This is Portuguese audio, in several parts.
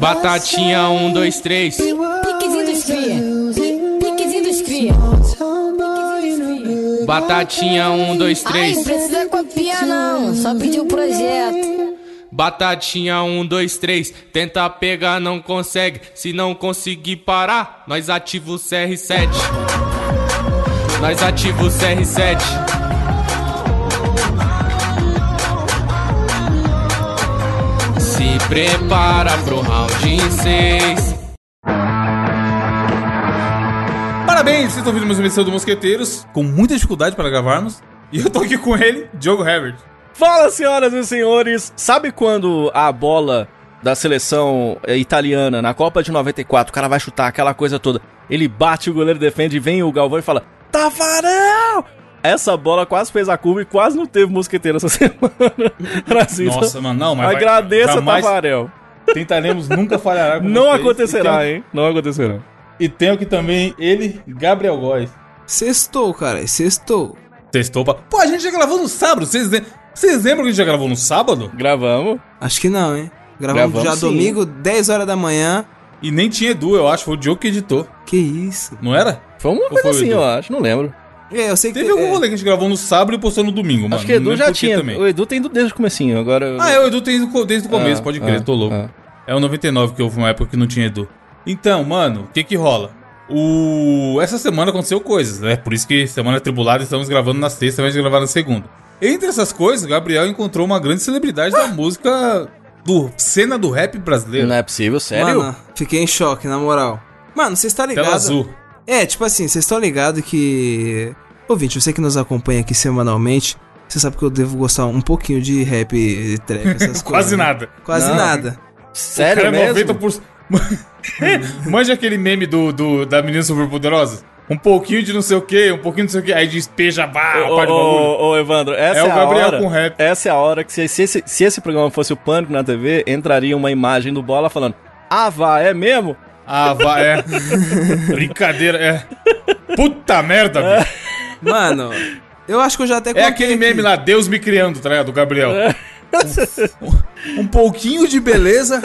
Batatinha, um, dois, três. Piquezinho dos cria. Piquezinho dos cria. Batatinha, um, dois, Ai, três. não precisa copiar não, só pedir o projeto. Batatinha, um, dois, três. Tenta pegar, não consegue. Se não conseguir parar, nós ativa o CR7. Nós ativa o CR7. Se prepara pro round 6. Parabéns, vocês estão ouvindo mais uma edição do Mosqueteiros, com muita dificuldade para gravarmos. E eu tô aqui com ele, Diogo Herbert. Fala, senhoras e senhores! Sabe quando a bola da seleção eh, italiana na Copa de 94, o cara vai chutar aquela coisa toda, ele bate, o goleiro defende, vem o Galvão e fala: Tafarel! Essa bola quase fez a curva e quase não teve mosqueteiro essa semana. Assim, Nossa, então, mano, não, mas vai- Agradeça, jamais Tafarel. Tentaremos nunca falhar com Não vocês. acontecerá, tem- hein? Não acontecerá. E tenho aqui também ele, Gabriel Góes. Sextou, cara, sextou. Testou pra... Pô, a gente já gravou no sábado, vocês, vocês lembram que a gente já gravou no sábado? Gravamos. Acho que não, hein? Gravamos, Gravamos já sim. domingo, 10 horas da manhã. E nem tinha Edu, eu acho, foi o Diogo que editou, Que isso? não era? Foi uma Ou coisa foi assim, eu acho, não lembro. É, eu sei que Teve algum é, rolê que a gente gravou no sábado e postou no domingo, mano. acho que Edu não lembro já tinha. Também. O Edu tem desde o comecinho, agora. Ah, é, o Edu tem desde o começo, Ah, pode crer, ah, tô louco. ah. É o 99 que houve uma época que não tinha Edu. Então, mano, o que que rola? O... Essa semana aconteceu coisas, né? Por isso que semana tribulada estamos gravando na sexta, de gravar na segunda. Entre essas coisas, Gabriel encontrou uma grande celebridade da música do cena do rap brasileiro. Não é possível, sério? Mano, fiquei em choque, na moral. Mano, vocês estão Tela ligados? azul. É, tipo assim, vocês estão ligados que. Ouvinte, você que nos acompanha aqui semanalmente, você sabe que eu devo gostar um pouquinho de rap e trap, essas coisas. Quase né? nada. Quase Não. nada. Sério Cara, é mesmo? 90%. Manja aquele meme do, do, da menina superpoderosa? Um pouquinho de não sei o que, um pouquinho de não sei o que, aí despeja, bah, Ô, ô, ô, Evandro, essa É é, o a Gabriel hora, com rap. Essa é a hora que se, se esse, se esse programa fosse o Pânico na TV, entraria uma imagem do Bola falando Ah, vá, é mesmo? Ah, vai, é. Brincadeira, é. Puta merda, bicho. Mano, eu acho que eu já até É aquele aqui. meme lá, Deus me criando, tá ligado? Do Gabriel. Um, um pouquinho de beleza,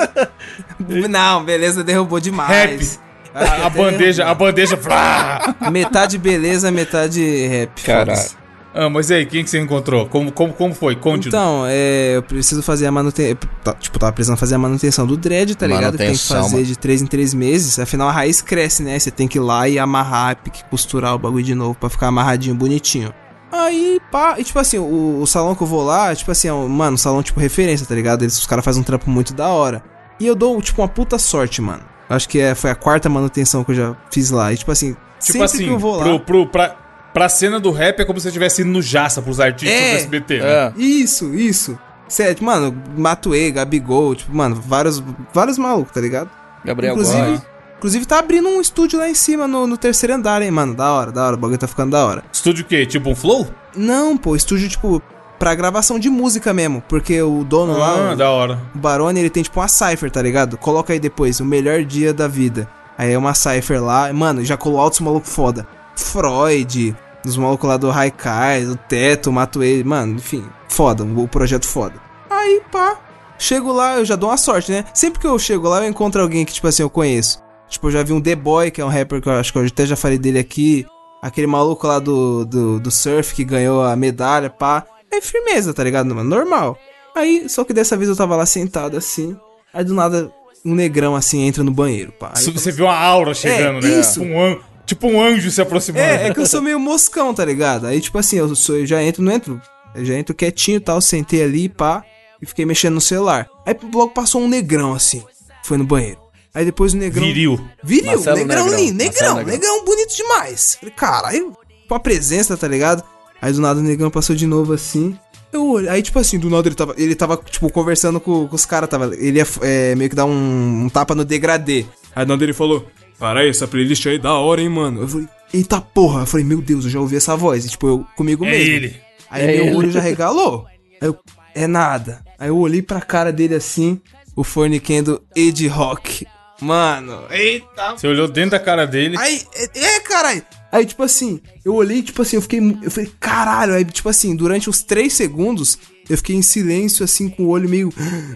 Não, beleza, derrubou demais. a, a bandeja, a bandeja. Flá. Metade beleza, metade rap. Caralho. Ah, mas e aí, quem que você encontrou? Como, como, como foi? Conte. Então, é, eu preciso fazer a manutenção. Tipo, tava precisando fazer a manutenção do dread, tá ligado? Que tem que fazer mano. de 3 em 3 meses. Afinal, a raiz cresce, né? Você tem que ir lá e amarrar, tem que costurar o bagulho de novo pra ficar amarradinho, bonitinho. Aí, pá, e tipo assim, o, o salão que eu vou lá, tipo assim, é um, mano, um salão tipo referência, tá ligado? Eles, os caras fazem um trampo muito da hora. E eu dou, tipo, uma puta sorte, mano. Acho que é, foi a quarta manutenção que eu já fiz lá. E tipo assim, Tipo sempre assim, que eu vou lá. pro, pro, pra, pra cena do rap é como se você estivesse indo no Jaça pros artistas É, do SBT, né? É. Isso, isso. Sério, mano, Matuê, Gabigol, tipo, mano, vários, vários malucos, tá ligado? Gabriel inclusive, Góes. inclusive tá abrindo um estúdio lá em cima, no, no terceiro andar, hein, mano. Da hora, da hora, o bagulho tá ficando da hora. Estúdio o quê? Tipo um flow? Não, pô, estúdio, tipo, pra gravação de música mesmo. Porque o dono Ah, lá, da hora. o Barone, ele tem tipo uma cipher, tá ligado? Coloca aí depois, o melhor dia da vida. Aí é uma cipher lá, mano, já colou altos malucos foda. Freud, os malucos lá do Haikai, o Teto, o Matuê, mano, enfim, foda, o projeto foda. Aí, pá, chego lá, eu já dou uma sorte, né? Sempre que eu chego lá, eu encontro alguém que, tipo assim, eu conheço. Tipo, eu já vi um The Boy, que é um rapper que eu acho que eu até já falei dele aqui. Aquele maluco lá do, do, do surf que ganhou a medalha, pá. É firmeza, tá ligado, mano? Normal. Aí, só que dessa vez eu tava lá sentado assim. Aí do nada, um negrão assim entra no banheiro, pá. Aí Você viu uma aura chegando, né? isso. Um. Tipo um anjo se aproximando. É, é que eu sou meio moscão, tá ligado? Aí, tipo assim, eu, sou, eu já entro, não entro. Eu já entro quietinho e tal, sentei ali, pá, e fiquei mexendo no celular. Aí logo passou um negrão assim, foi no banheiro. Aí depois o negrão. Viril. Viril, Marcelo negrão, Negrão. lindo, negrão, Marcelo negrão, Negrão. bonito demais. Falei, caralho, com a presença, tá ligado? Aí do nada o negrão passou de novo assim. Eu aí tipo assim, do nada ele tava, ele tava tipo, conversando com, com os caras, tava, ele ia é, meio que dar um, um tapa no degradê. Aí do nada ele falou, caralho, essa playlist aí é da hora, hein, mano. Eu falei, eita porra, eu falei, meu Deus, eu já ouvi essa voz, e, tipo, eu comigo É mesmo. ele. Aí É meu ele. olho já regalou. Aí eu, é nada. Aí eu olhei pra cara dele assim, o forniquendo Ed Rock. Mano, eita Você olhou dentro da cara dele. Aí, é, é, caralho. Aí, tipo assim, eu olhei, tipo assim, eu fiquei. Eu falei, caralho. Aí, tipo assim, durante uns 3 segundos, Eu fiquei em silêncio, assim, com o olho meio.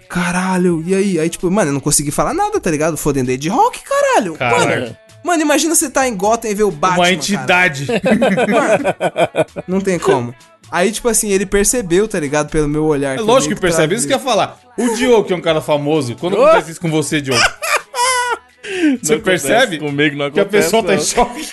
Caralho, e aí? Aí, tipo, mano, eu não consegui falar nada, tá ligado? Fodendo de rock, caralho. Caralho. Mano, mano, imagina você tá em Gotham e ver o Batman. Uma cara. entidade. Não tem como. Aí, tipo assim, ele percebeu, tá ligado? Pelo meu olhar. É lógico que percebe. Isso que eu ia falar. O Diogo, que é um cara famoso, quando acontece isso com você, Diogo? Você Não percebe? acontece Comigo não Que a acontece. pessoa tá em não. choque.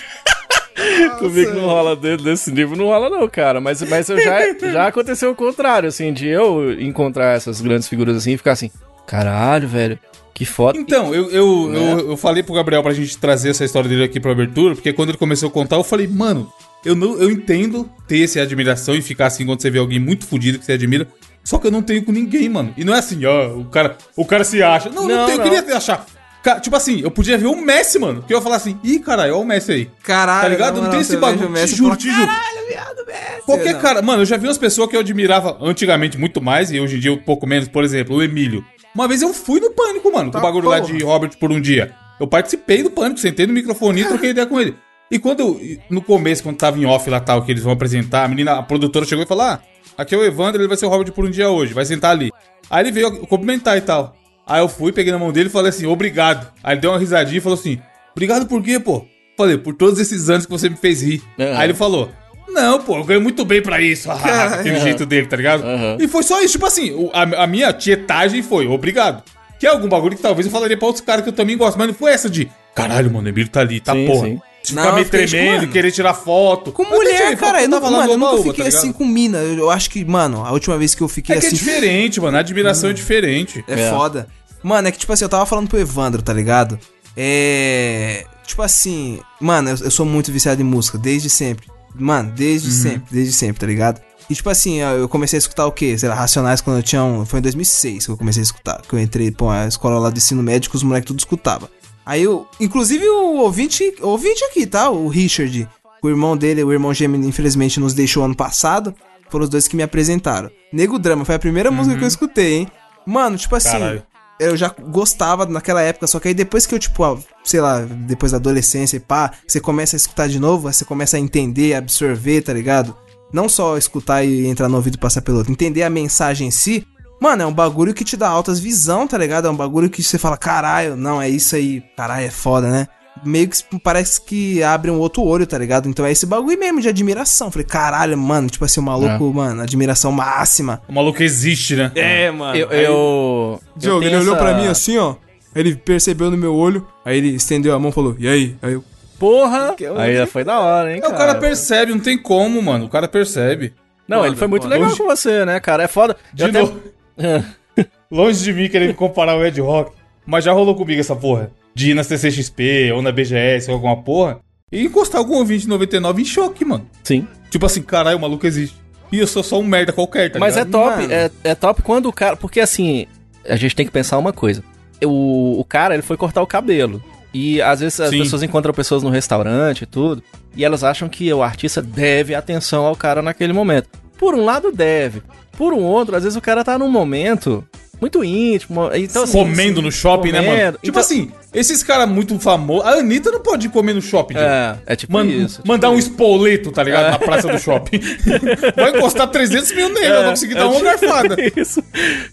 Comigo não rola desse nível, não rola não, cara. Mas, mas eu já, já aconteceu o contrário, assim, de eu encontrar essas grandes figuras assim e ficar assim, caralho, velho, que foda. Então, eu, eu, Né? eu, eu falei pro Gabriel pra gente trazer essa história dele aqui pra abertura, porque quando ele começou a contar, eu falei, mano, eu, não, eu entendo ter essa admiração e ficar assim quando você vê alguém muito fodido que você admira. Só que eu não tenho com ninguém, mano. E não é assim, ó, o cara, o cara se acha. Não, não, Não, tenho, não. eu queria te achar. Ca- Tipo assim, eu podia ver o Messi, mano. Que eu ia falar assim, ih, caralho, ó o Messi aí. Caralho, Tá ligado? Não moral, tem esse bagulho, te juro, te juro. Caralho, viado, Messi. Qualquer Não. cara, mano, eu já vi umas pessoas que eu admirava antigamente muito mais e hoje em dia um pouco menos, por exemplo, o Emílio. Uma vez eu fui no pânico, mano, com Tá o bagulho lá porra. de Robert por um dia. Eu participei do pânico, sentei no microfone e troquei ideia com ele. E quando eu, no começo, quando tava em off lá tal, que eles vão apresentar, a menina, a produtora chegou e falou: Ah, aqui é o Evandro, ele vai ser o Robert por um dia hoje, vai sentar ali. Aí ele veio cumprimentar e tal. Aí eu fui, peguei na mão dele e falei assim, obrigado. Aí ele deu uma risadinha e falou assim, obrigado por quê, pô? Falei, por todos esses anos que você me fez rir. Aham. Aí ele falou, não, pô, eu ganho muito bem pra isso. Aquele Aham. jeito dele, tá ligado? Aham. E foi só isso, tipo assim, a, a minha tietagem foi, obrigado. Que é algum bagulho que talvez eu falaria pra outros caras que eu também gosto, mas não foi essa de, caralho, mano, o Emílio tá ali, tá Sim, porra. sim. Não, ficar meio fiquei, tipo, tremendo, mano, querer tirar foto. Com mulher, cara, eu, não, tava lá mano, eu nunca fiquei tá assim com mina. Eu, acho que, mano, a última vez que eu fiquei É que é assim. diferente, mano, a admiração é diferente. É, É. foda. Mano, é que, tipo assim, eu tava falando pro Evandro, tá ligado? É. Tipo assim, mano, eu, eu sou muito viciado em música, desde sempre. Mano, desde Uhum. sempre, desde sempre, tá ligado? E tipo assim, eu comecei a escutar o quê? Sei lá, Racionais quando eu tinha um. Foi em 2006 que eu comecei a escutar. Que eu entrei, pô, a escola lá do ensino médio, que os moleques tudo escutava. Aí eu. Inclusive o ouvinte, o ouvinte aqui, tá? O Richard. O irmão dele, o irmão gêmeo, infelizmente, nos deixou ano passado. Foram os dois que me apresentaram. Nego Drama, foi a primeira música que eu escutei, hein? Mano, tipo assim. Caralho. Eu já gostava naquela época, só que aí depois que eu, tipo, ah, sei lá, depois da adolescência e pá, você começa a escutar de novo, você começa a entender, absorver, tá ligado? Não só escutar e entrar no ouvido e passar pelo outro, entender a mensagem em si. Mano, é um bagulho que te dá altas visão, tá ligado? É um bagulho que você fala, caralho, não, é isso aí, caralho, é foda, né? Meio que parece que abre um outro olho, tá ligado? Então é esse bagulho mesmo de admiração. Falei, caralho, mano, tipo assim, o maluco, mano, admiração máxima. O maluco existe, né? É, mano. Eu, eu, eu Diogo, ele tenho olhou essa- pra mim assim, ó. Aí ele percebeu no meu olho, aí ele estendeu a mão e falou, e aí? Aí eu, Porra! Aí foi da hora, hein, É, o cara percebe, não tem como, mano. O cara percebe. Não, ele foi muito legal Longe- com você, né, cara? É foda. De Eu até- novo. Longe de mim querer comparar o Ed Rock. Mas já rolou comigo essa porra. De ir na CCXP ou na BGS ou alguma porra. E encostar algum ouvinte 99 em choque, mano. Sim. Tipo assim, caralho, o maluco existe. E eu sou só um merda qualquer, tá Mas é ligado? top, Mano. é, é top quando o cara. Porque assim, a gente tem que pensar uma coisa. O, o cara, ele foi cortar o cabelo. E às vezes as Sim. pessoas encontram pessoas no restaurante e tudo. E elas acham que o artista deve atenção ao cara naquele momento. Por um lado, deve. Por um outro, às vezes o cara tá num momento muito íntimo. Então, assim, Comendo no shopping, né, mano? comendo. Tipo Então- assim, esses caras muito famosos. A Anitta não pode comer no shopping. É, é tipo Man- isso. tipo mandar um isso. espoleto, tá ligado? É. Na praça do shopping. Vai custar 300 mil nele, eu É, vou conseguir é dar uma tipo garfada. Isso.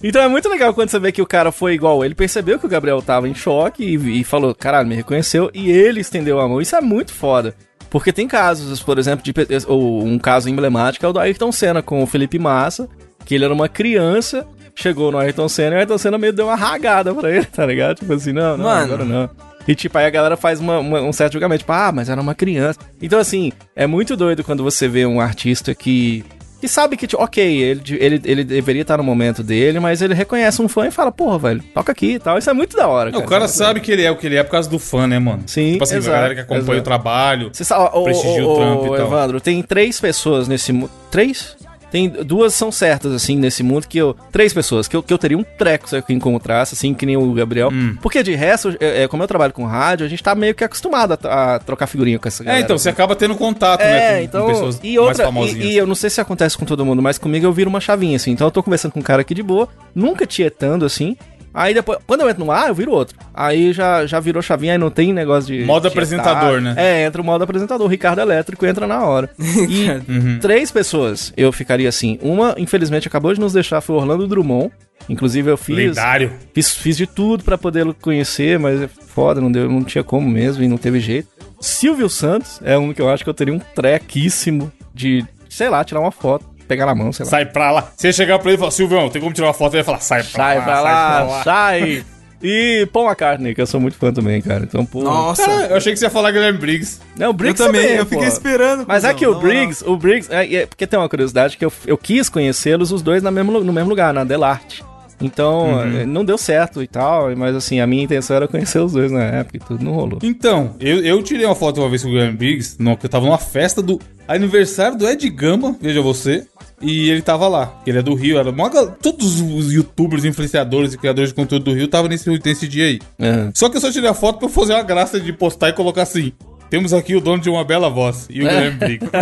Então é muito legal quando você vê que o cara foi igual ele. Percebeu que o Gabriel tava em choque e, e falou, caralho, me reconheceu. E ele estendeu a mão. Isso é muito foda. Porque tem casos, por exemplo, de ou um caso emblemático é o do Ayrton Senna com o Felipe Massa, que ele era uma criança, chegou no Ayrton Senna e o Ayrton Senna meio deu uma ragada pra ele, tá ligado? Tipo assim, não, não, Mano. agora não. E tipo, aí a galera faz uma- uma- um certo julgamento, tipo, ah, mas era uma criança. Então assim, é muito doido quando você vê um artista que que sabe que, tipo, ok, ele, ele, ele deveria estar no momento dele, mas ele reconhece um fã e fala, porra, velho, toca aqui e tal. Isso é muito da hora, Não, o cara sabe que ele é o que ele é por causa do fã, né, mano? Sim, Tipo assim, exato, a galera que acompanha exato. o trabalho. Você sabe, o, Prestigia o, o o, e tal. Evandro, tem três pessoas nesse mundo. Três? Tem duas são certas, assim, nesse mundo, que eu. Três pessoas, que eu, que eu teria um treco se eu encontrasse, assim, que nem o Gabriel. Hum. Porque de resto, é, é, como eu trabalho com rádio, a gente tá meio que acostumado a, a trocar figurinha com essa galera. É, então, você acaba tendo contato, É, né, com, então. com pessoas e outra, mais e, e eu não sei se acontece com todo mundo, mas comigo eu viro uma chavinha, assim. Então eu tô conversando com um cara aqui de boa, nunca tietando, assim. Aí depois, quando eu entro no ar, eu viro outro. Aí já, já virou chavinha, aí não tem negócio de. Modo de apresentador, né? É, entra o modo apresentador. O Ricardo Elétrico entra na hora. E Uhum. três pessoas eu ficaria assim. Uma, infelizmente, acabou de nos deixar, foi o Orlando Drummond. Inclusive, eu fiz. Lendário. Fiz, fiz de tudo pra poder conhecer, mas é foda, não, deu, não tinha como mesmo e não teve jeito. Silvio Santos é um que eu acho que eu teria um trequíssimo de, sei lá, tirar uma foto, pegar na mão, sei lá. Sai pra lá. Você chegar pra ele e falar, Silvão, tem como tirar uma foto? Ele vai falar, sai pra Sai lá. pra lá, sai! E Paul McCartney, que eu sou muito fã também, cara. Então, pô. Nossa. Cara, eu achei que você ia falar Guilherme Briggs. Não, o eu Briggs também, eu pô. fiquei esperando. Mas é que o. Briggs, o Briggs, é, é porque tem uma curiosidade que eu, eu quis conhecê-los os dois na mesmo, no mesmo lugar, na Delarte. Então, Uhum. eh, não deu certo e tal, mas assim, a minha intenção era conhecer os dois na época e tudo não rolou. Então, eu, eu tirei uma foto uma vez com o Guilherme Briggs, no, que eu tava numa festa do aniversário do Ed Gama, veja você, e ele tava lá. Ele é do Rio, era uma, todos os youtubers, influenciadores e criadores de conteúdo do Rio estavam nesse, nesse dia aí. É. Só que eu só tirei a foto pra eu fazer uma graça de postar e colocar assim. Temos aqui o dono de uma bela voz e o Guilherme Briggs.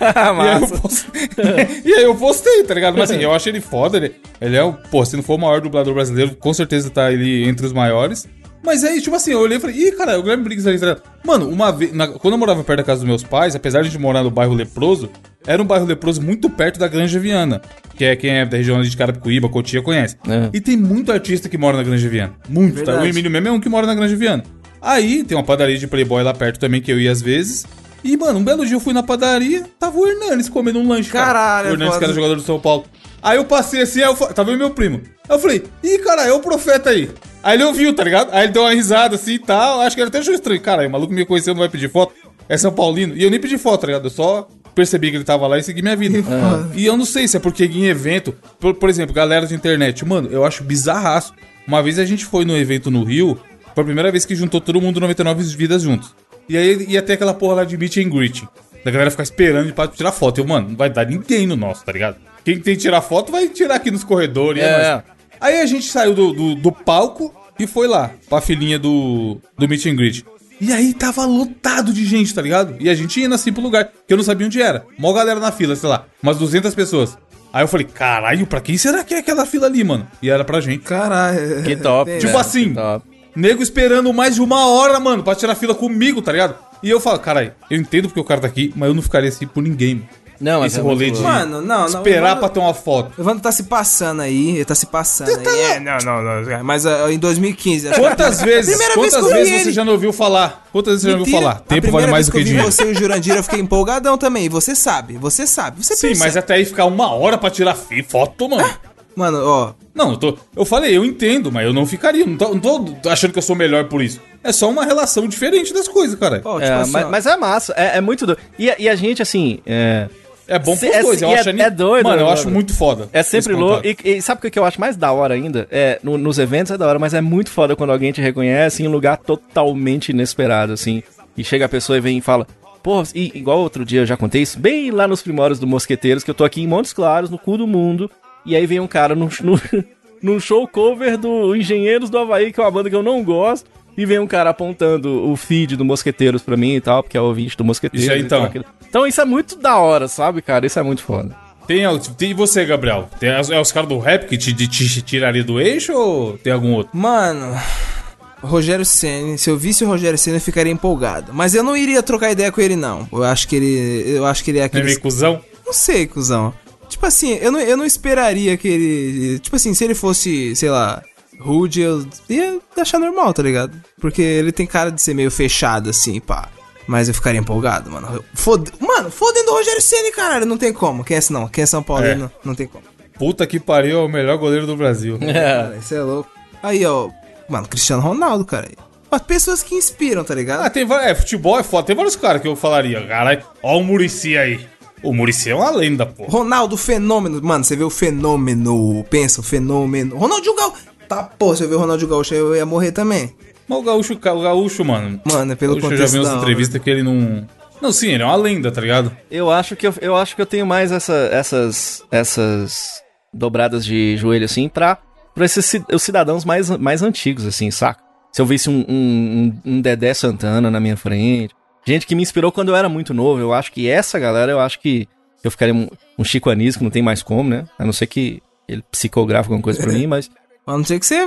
E aí, eu Massa. postei, e aí eu postei, tá ligado? Mas assim, eu acho ele foda. Ele, ele é o. Pô, se não for o maior dublador brasileiro, com certeza tá ele entre os maiores. Mas aí, tipo assim, eu olhei e falei, ih, cara, o Guilherme Briggs ali, tá ligado? Mano, uma vez. na- quando eu morava perto da casa dos meus pais, apesar de a gente morar no bairro Leproso, era um bairro leproso muito perto da Granja Viana. Que é quem é da região ali de Carapicuíba, Cotia, conhece. É. E tem muito artista que mora na Granja Viana. Muito, tá? Verdade. O Emílio mesmo é um que mora na Granja Viana. Aí tem uma padaria de Playboy lá perto também que eu ia às vezes. E, mano, um belo dia eu fui na padaria, tava o Hernanes comendo um lanche. cara. Caralho, O Hernanes, que era jogador do São Paulo. Aí eu passei assim, aí eu, fa- tava eu e meu primo. Aí eu falei, ih, cara, é o profeta aí. Aí ele ouviu, tá ligado? Aí ele deu uma risada assim e tal. Acho que ele até achou estranho. Cara, o maluco me conheceu, não vai pedir foto. É São Paulino. E eu nem pedi foto, tá ligado? Eu só percebi que ele tava lá e segui minha vida. E eu não sei se é porque em evento, por, por exemplo, galera de internet, mano, eu acho bizarraço. Uma vez a gente foi no evento no Rio, foi a primeira vez que juntou todo mundo 99 vidas juntos. E aí ia ter aquela porra lá de meet and greeting. Da galera ficar esperando pra tirar foto. Eu, mano, não vai dar ninguém no nosso, tá ligado? Quem tem que tirar foto vai tirar aqui nos corredores. É. É. Aí a gente saiu do, do, do palco e foi lá, pra filinha do, do meet and greet. E aí tava lotado de gente, tá ligado? E a gente indo assim pro lugar, que eu não sabia onde era. Mó galera na fila, sei lá, umas 200 pessoas. Aí eu falei, caralho, pra quem será que é aquela fila ali, mano? E era pra gente. Caralho. Que top. Tipo velho, assim, top. Nego esperando mais de uma hora, mano, pra tirar fila comigo, tá ligado? E eu falo, caralho, eu entendo porque o cara tá aqui, mas eu não ficaria assim por ninguém, mano. Não, Esse é rolê de. Mano, não, não. esperar Evandro- pra ter uma foto. O Evandro tá se passando aí, ele tá se passando aí. É, não, não, não. Mas ah, em 2015. acho que- Quantas vezes, Primeira quantas vez que eu vi vezes ele. você já não ouviu falar? Quantas vezes você já ouviu Mentira. falar? Tempo vale mais do que dinheiro. você e o Jurandir, eu fiquei empolgadão também. Você sabe, você sabe, você Sim, percebe. mas até aí ficar uma hora pra tirar foto, mano. Mano, ó, Não, eu, tô, eu falei, eu entendo, mas eu não ficaria. Não tô, não tô achando que eu sou melhor por isso. É só uma relação diferente das coisas, cara. ó, tipo É, assim, mas, mas é massa, é, é muito doido. E, a- e a gente, assim, é, É bom pros é- dois. Eu e acho é- é doido, Mano, eu mano. acho muito foda. é sempre louco. E, e sabe o que eu acho mais da hora ainda? É, no- nos eventos é da hora, mas é muito foda quando alguém te reconhece em um lugar totalmente inesperado, assim. E chega a pessoa e vem e fala. Pô, e, igual outro dia eu já contei isso, bem lá nos primórdios do Mosqueteiros, que eu tô aqui em Montes Claros, no cu do mundo, e aí vem um cara num, num, num show cover do Engenheiros do Havaí, que é uma banda que eu não gosto, e vem um cara apontando o feed do Mosqueteiros pra mim e tal, porque é o ouvinte do Mosqueteiros. Isso aí, e tal, então. Então isso é muito da hora, sabe, cara? Isso é muito foda. Tem, tem e você, Gabriel? Tem, as- é os caras do rap que te, te, te tiraria do eixo ou tem algum outro? Mano, Rogério Ceni, se eu visse o Rogério Ceni eu ficaria empolgado. Mas eu não iria trocar ideia com ele não. Eu acho que ele, eu acho que ele é Não é aquele meio cuzão? Não sei, cuzão. Tipo assim, eu não, eu não esperaria que ele. Tipo assim, se ele fosse, sei lá, rude, eu ia achar normal, tá ligado? Porque ele tem cara de ser meio fechado, assim, pá. Mas eu ficaria empolgado, mano. Fode... Mano, fodendo o Rogério Ceni, caralho. Não tem como. Quem é esse não? Quem é São Paulo? É. Não, não tem como. Puta que pariu, é o melhor goleiro do Brasil. Cara, isso é louco. Aí, ó. Mano, Cristiano Ronaldo, cara. As pessoas que inspiram, tá ligado? Ah, tem vários. É, futebol é foda. Tem vários caras que eu falaria. Caralho, ó o Murici aí. O Murici é uma lenda, pô. Ronaldo, fenômeno. Mano, você vê o fenômeno. Pensa, o fenômeno. Ronaldinho Gaúcho. Tá, pô, se eu ver o Ronaldinho Gaúcho, eu ia morrer também. Mas o Gaúcho, o Gaúcho, mano. Mano, é O pelo Gaúcho eu já vi umas entrevistas que ele não. Não, sim, ele é uma lenda, tá ligado? Eu acho que eu, eu acho que eu tenho mais essa- essas essas dobradas de joelho assim pra, pra esses os cidadãos mais, mais antigos assim, saca? Se eu visse um, um, um- um Dedé Santana na minha frente, gente que me inspirou quando eu era muito novo, eu acho que essa galera, eu acho que eu ficaria um, um Chico Anísio, que não tem mais como, né? A não ser que ele psicografa alguma coisa pra mim, mas A não ser que você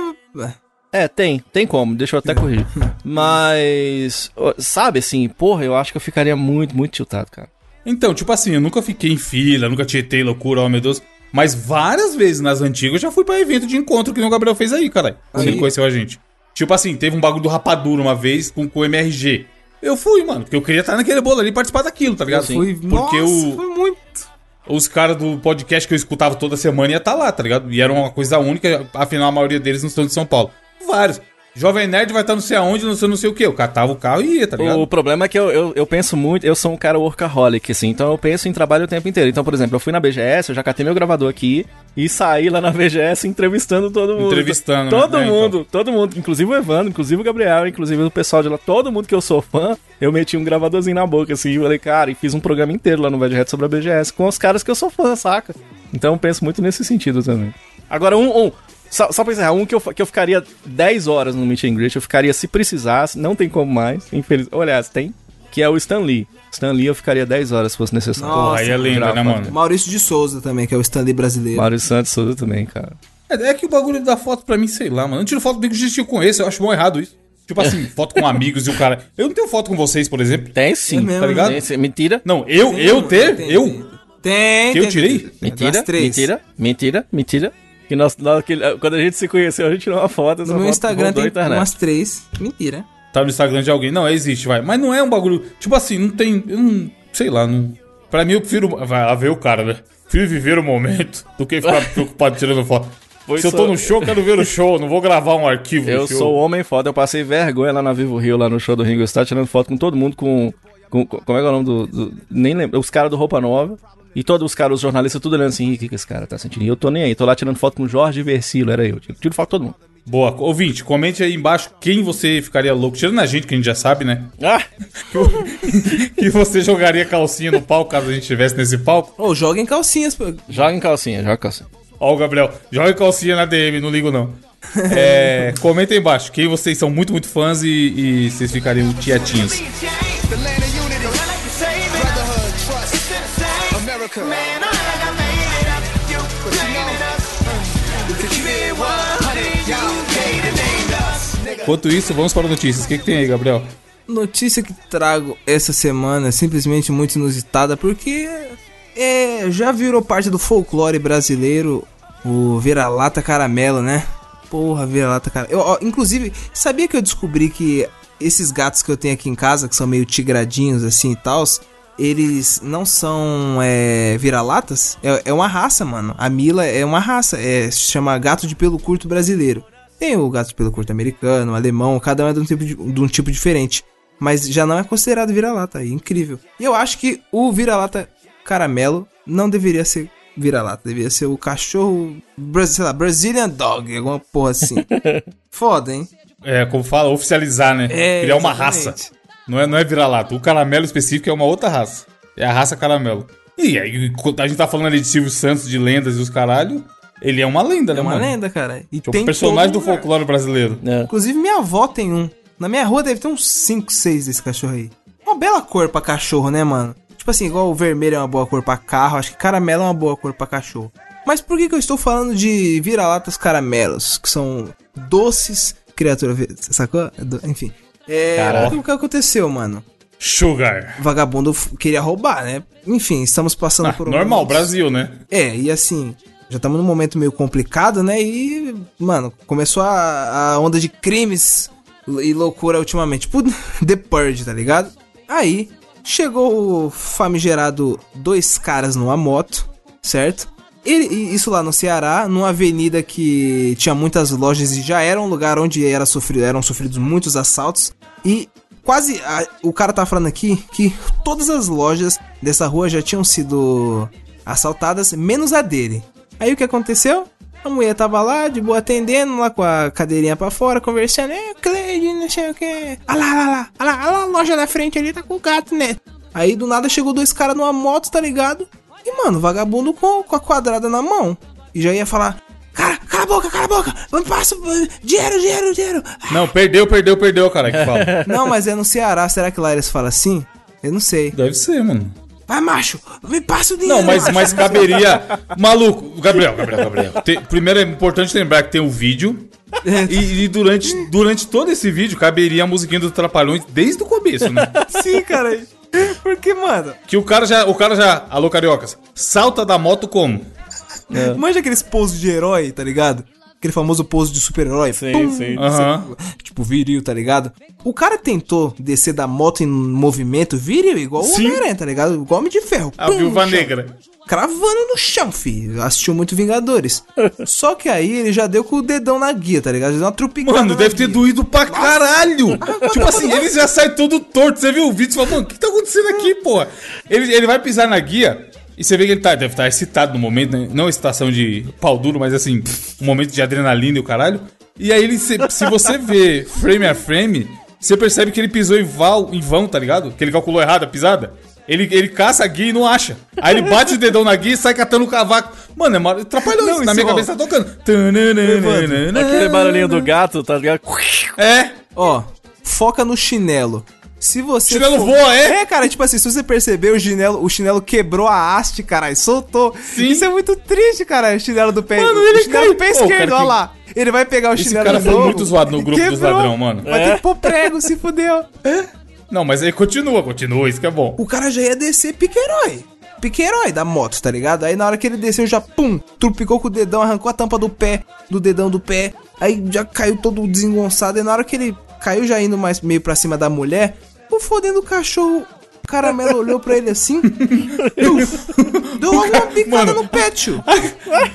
É, tem, tem como, deixa eu até corrigir. Mas, ó, sabe assim, porra, eu acho que eu ficaria muito, muito tiltado, cara. Então, tipo assim, eu nunca fiquei em fila, nunca tietei loucura, oh meu Deus. Mas várias vezes nas antigas eu já fui pra evento de encontro que o Gabriel fez aí, caralho. Quando Aí. ele conheceu a gente. Tipo assim, teve um bagulho do Rapadura uma vez com, com o MRG. Eu fui, mano, porque eu queria estar naquele bolo ali e participar daquilo, tá ligado? Sim. Fui, Porque nossa, o- foi muito. Os caras do podcast que eu escutava toda semana ia estar lá, tá ligado? E era uma coisa única, afinal a maioria deles não estão de São Paulo. Vários. Jovem Nerd vai estar não sei aonde, não sei não sei o que. Eu catava o carro e ia, tá ligado? O problema é que eu, eu, eu penso muito, eu sou um cara workaholic, assim, então eu penso em trabalho o tempo inteiro. Então, por exemplo, eu fui na BGS, eu já catei meu gravador aqui e saí lá na BGS entrevistando todo mundo. Entrevistando, né? Todo É, mundo, todo mundo, inclusive o Evandro, inclusive o Gabriel, inclusive o pessoal de lá, todo mundo que eu sou fã, eu meti um gravadorzinho na boca, assim, e falei, cara, e fiz um programa inteiro lá no Velho Reto sobre a BGS com os caras que eu sou fã, saca? Então eu penso muito nesse sentido também. Agora, um, um só, só pra encerrar, um que eu, que eu ficaria 10 horas no Meet and Greet, eu ficaria se precisasse, não tem como mais, infeliz... Aliás, tem, que é o Stan Lee. Stan Lee eu ficaria 10 horas se fosse necessário. Nossa, aí é lenda, né, mano? Maurício de Souza também, que é o Stanley brasileiro. Mário Santos Souza também, cara. É, é que o bagulho da foto pra mim, sei lá, mano. Eu não tiro foto comigo que eu com esse, eu acho bom errado isso. Tipo assim, foto com amigos e o cara. Eu não tenho foto com vocês, por exemplo. Tem sim, É mesmo, tá ligado? Tem sim. Mentira. Não, eu, Tem, eu ter? tem, eu? Tem, tem. Que eu tirei? tem. Mentira, mentira, mentira, mentira. Que nós, nós- que- quando a gente se conheceu, a gente tirou uma foto. No meu Instagram tem umas três. Mentira. Tá no Instagram de alguém. Não, existe, vai. Mas não é um bagulho. Tipo assim, não tem. Eu não. Sei lá, não. Pra mim, eu prefiro. Vai lá ver o cara, né? Prefiro viver o momento do que ficar preocupado tirando foto. Pois Se eu tô no show, eu quero ver o show. Não vou gravar um arquivo Eu sou o homem foda, eu passei vergonha lá na Vivo Rio, lá no show do Ringo Starr, tirando foto com todo mundo, com, com- com- Como é que é o nome do. do- nem lembro. Os caras do Roupa Nova. E todos os caras, os jornalistas, tudo olhando assim, "Ih, o que, que esse cara tá sentindo? E eu tô nem aí, tô lá tirando foto com o Jorge Versilo, era eu. Tiro, tiro foto com todo mundo. Boa. Ouvinte, comente aí embaixo quem você ficaria louco. Tirando a gente, que a gente já sabe, né? Ah! Que você jogaria calcinha no palco caso a gente estivesse nesse palco. Ô, joga em calcinhas. pô. Joga em calcinha, joga em calcinha. Ó, o Gabriel, joga calcinha na DM, não ligo não. É, comenta aí embaixo quem vocês são muito, muito fãs e, e vocês ficariam tietinhos. America. Man, I made it up. You created us. To keep it 100, you paid and named us. Nigga. Enquanto isso, vamos para notícias. O que, que tem aí, Gabriel? Notícia que trago essa semana é simplesmente muito inusitada porque é, já virou parte do folclore brasileiro o vira-lata caramelo, né? Porra, vira-lata caramelo. Eu, ó, inclusive, sabia que eu descobri que esses gatos que eu tenho aqui em casa, que são meio tigradinhos assim e tal, eles não são é, vira-latas? É, é uma raça, mano. A Mila é uma raça, é, se chama gato de pelo curto brasileiro. Tem o gato de pelo curto americano, o alemão, cada um é de um tipo, de, de um tipo diferente. Mas já não é considerado vira-lata, é incrível. E eu acho que o vira-lata caramelo não deveria ser vira-lata, deveria ser o cachorro, sei lá, Brazilian Dog, alguma porra assim. Foda, hein? É, como fala, oficializar, né? É, Criar uma exatamente. raça. Não é, não é vira-lata. O caramelo específico é uma outra raça. É a raça caramelo. E aí, a gente tá falando ali de Silvio Santos, de lendas e os caralho, ele é uma lenda, né, É uma mano? lenda, cara. E Tipo, tem um personagem todo do lugar. folclore brasileiro. É. Inclusive, minha avó tem um. Na minha rua deve ter uns 5, 6 desse cachorro aí. Uma bela cor pra cachorro, né, mano? Tipo assim, igual o vermelho é uma boa cor pra carro, acho que caramelo é uma boa cor pra cachorro. Mas por que, que eu estou falando de vira-latas caramelos? Que são doces criaturas. Sacou? Enfim. É. O que aconteceu, mano? Sugar. Vagabundo queria roubar, né? Enfim, estamos passando Ah, por um. normal, Brasil, né? É, e assim, já estamos num momento meio complicado, né? E, mano, começou a, a onda de crimes e loucura ultimamente. Tipo, The Purge, tá ligado? Aí, chegou o famigerado dois caras numa moto, certo? Ele, isso lá no Ceará, numa avenida que tinha muitas lojas e já era um lugar onde era sofrido, eram sofridos muitos assaltos. E quase. a- o cara tá falando aqui que todas as lojas dessa rua já tinham sido assaltadas, menos a dele. Aí o que aconteceu? A mulher tava lá, de boa, atendendo, lá com a cadeirinha pra fora, conversando. É, Cleide, não sei o que. Ah lá, lá, lá, ah lá, ah lá, a loja da frente ali tá com o gato, né? Aí do nada chegou dois caras numa moto, tá ligado? E, mano, vagabundo com, com a quadrada na mão. E já ia falar: Cara, cala a boca, cala a boca, passa uh, dinheiro, dinheiro, dinheiro. Não, perdeu, perdeu, perdeu, cara, que fala. Não, mas é no Ceará, será que lá eles falam assim? Eu não sei. Deve ser, mano. Vai, macho, me passa o dinheiro. Não, mas, macho. mas caberia. Maluco, Gabriel, Gabriel, Gabriel. Tem- primeiro é importante lembrar que tem o vídeo E, e durante, durante todo esse vídeo caberia a musiquinha do Trapalhões desde o começo, né? Sim, cara. Porque, mano, Que o cara já, o cara já, alô cariocas, salta da moto como? manja aqueles poses de herói, tá ligado? Aquele famoso pose de super-herói. Sim, Pum! sim. Tipo, viril, tá ligado? O cara tentou descer da moto em movimento viril, igual o Sim. Homem-Aranha, tá ligado? Igual Homem de Ferro. A Pum, viúva chão. negra. Cravando no chão, filho. Assistiu muito Vingadores. Só que aí ele já deu com o dedão na guia, tá ligado? Já deu uma trupicada Mano, deve ter guia. doído pra caralho. tipo assim, ele já sai todo torto. Você viu o vídeo e fala, mano, o que tá acontecendo aqui, porra? Ele, ele vai pisar na guia e você vê que ele tá, deve estar excitado no momento, né? Não excitação de pau duro, mas assim, um momento de adrenalina e o caralho. E aí ele, se, se você vê frame a frame, você percebe que ele pisou em, val, em vão, tá ligado? Que ele calculou errado a pisada. Ele, ele caça a guia e não acha. Aí ele bate o dedão na guia e sai catando o cavaco. Mano, é mar... atrapalhou isso. Na minha ó. cabeça tá tocando. Aquele barulhinho do gato, tá ligado? É. Ó, foca no chinelo. Se você. Chinelo for- voa, é? É, cara, tipo assim, se você perceber, o chinelo, o chinelo quebrou a haste, caralho, soltou. Sim. Isso é muito triste, cara, o chinelo do pé. Mano, o ele chinelo do pé esquerdo, cara, olha que- lá. Ele vai pegar o Esse chinelo cara de foi novo, muito zoado no grupo dos quebrou. ladrão, mano. Vai ter que pôr prego, se fudeu. Não, mas aí continua, continua, isso que é bom. O cara já ia descer pique-herói. Pique-herói da moto, tá ligado? Aí na hora que ele desceu, já pum, trupicou com o dedão, arrancou a tampa do pé, do dedão do pé. Aí já caiu todo desengonçado. E na hora que ele caiu já indo mais meio pra cima da mulher, o fodendo cachorro, o caramelo olhou pra ele assim. deu uma picada Mano. no pé, tio.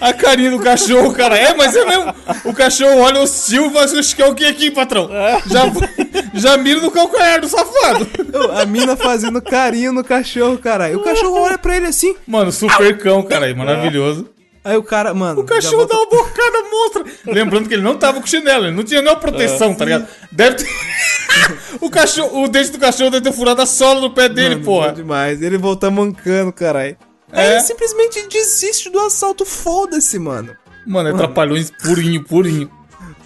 A carinha do cachorro, cara. É, mas é mesmo. O cachorro olha hostil e fala assim, "Oxe, quer o que aqui, patrão? Já, já mira no calcanhar do safado. A mina fazendo carinho no cachorro, caralho. O cachorro olha pra ele assim. Mano, super cão, cara. Maravilhoso. Aí o cara, mano. O cachorro dá uma bocada monstra. Lembrando que ele não tava com chinelo, ele não tinha nenhuma proteção, tá ligado? Deve ter... o, cachorro, o dente do cachorro deve ter furado a sola do pé dele, Mano, porra. bom demais. Ele volta mancando, caralho. Aí É. ele simplesmente desiste do assalto. Foda-se, mano. Mano, é trapalhões purinho, purinho.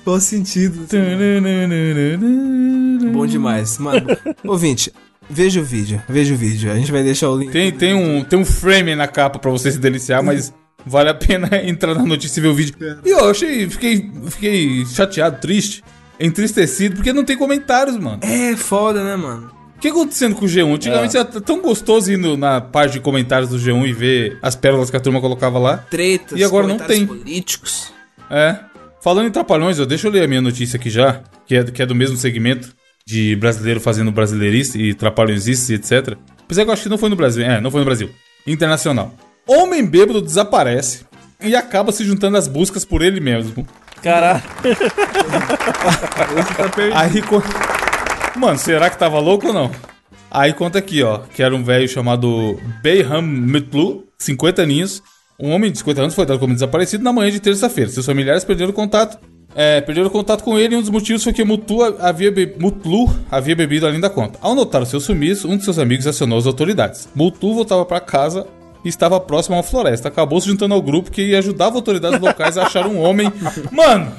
Qual sentido? Bom demais. Mano, ouvinte, veja o vídeo. Veja o vídeo. A gente vai deixar o link. Tem, tem, um, tem um frame aí na capa pra você se deliciar, mas vale a pena entrar na notícia e ver o vídeo. E eu achei, fiquei, fiquei chateado, triste, entristecido, porque não tem comentários, mano. É foda, né, mano? O que acontecendo com o G1? Antigamente era tão gostoso ir no- na parte de comentários do G1 e ver as pérolas que a turma colocava lá. Tretas, E agora não tem. políticos. É. Falando em Trapalhões, eu, deixa eu ler a minha notícia aqui já, que é, que é do mesmo segmento de brasileiro fazendo brasileirice e trapalhõesices e etc. Apesar que eu acho que não foi no Brasil. É, não foi no Brasil. Internacional. Homem bêbado desaparece e acaba se juntando às buscas por ele mesmo. Caralho. Aí, co- mano, será que tava louco ou não? Aí conta aqui, ó, que era um velho chamado Bayham Mitlu, 50 aninhos. Um homem de 50 anos foi dado como desaparecido na manhã de terça-feira. Seus familiares perderam contato. É, perderam contato com ele e um dos motivos foi que Mutlu havia, be- Mutlu havia bebido além da conta. Ao notar o seu sumiço, um de seus amigos acionou as autoridades. Mutlu voltava para casa e estava próximo a uma floresta. Acabou se juntando ao grupo que ajudava autoridades locais a achar um homem. Mano,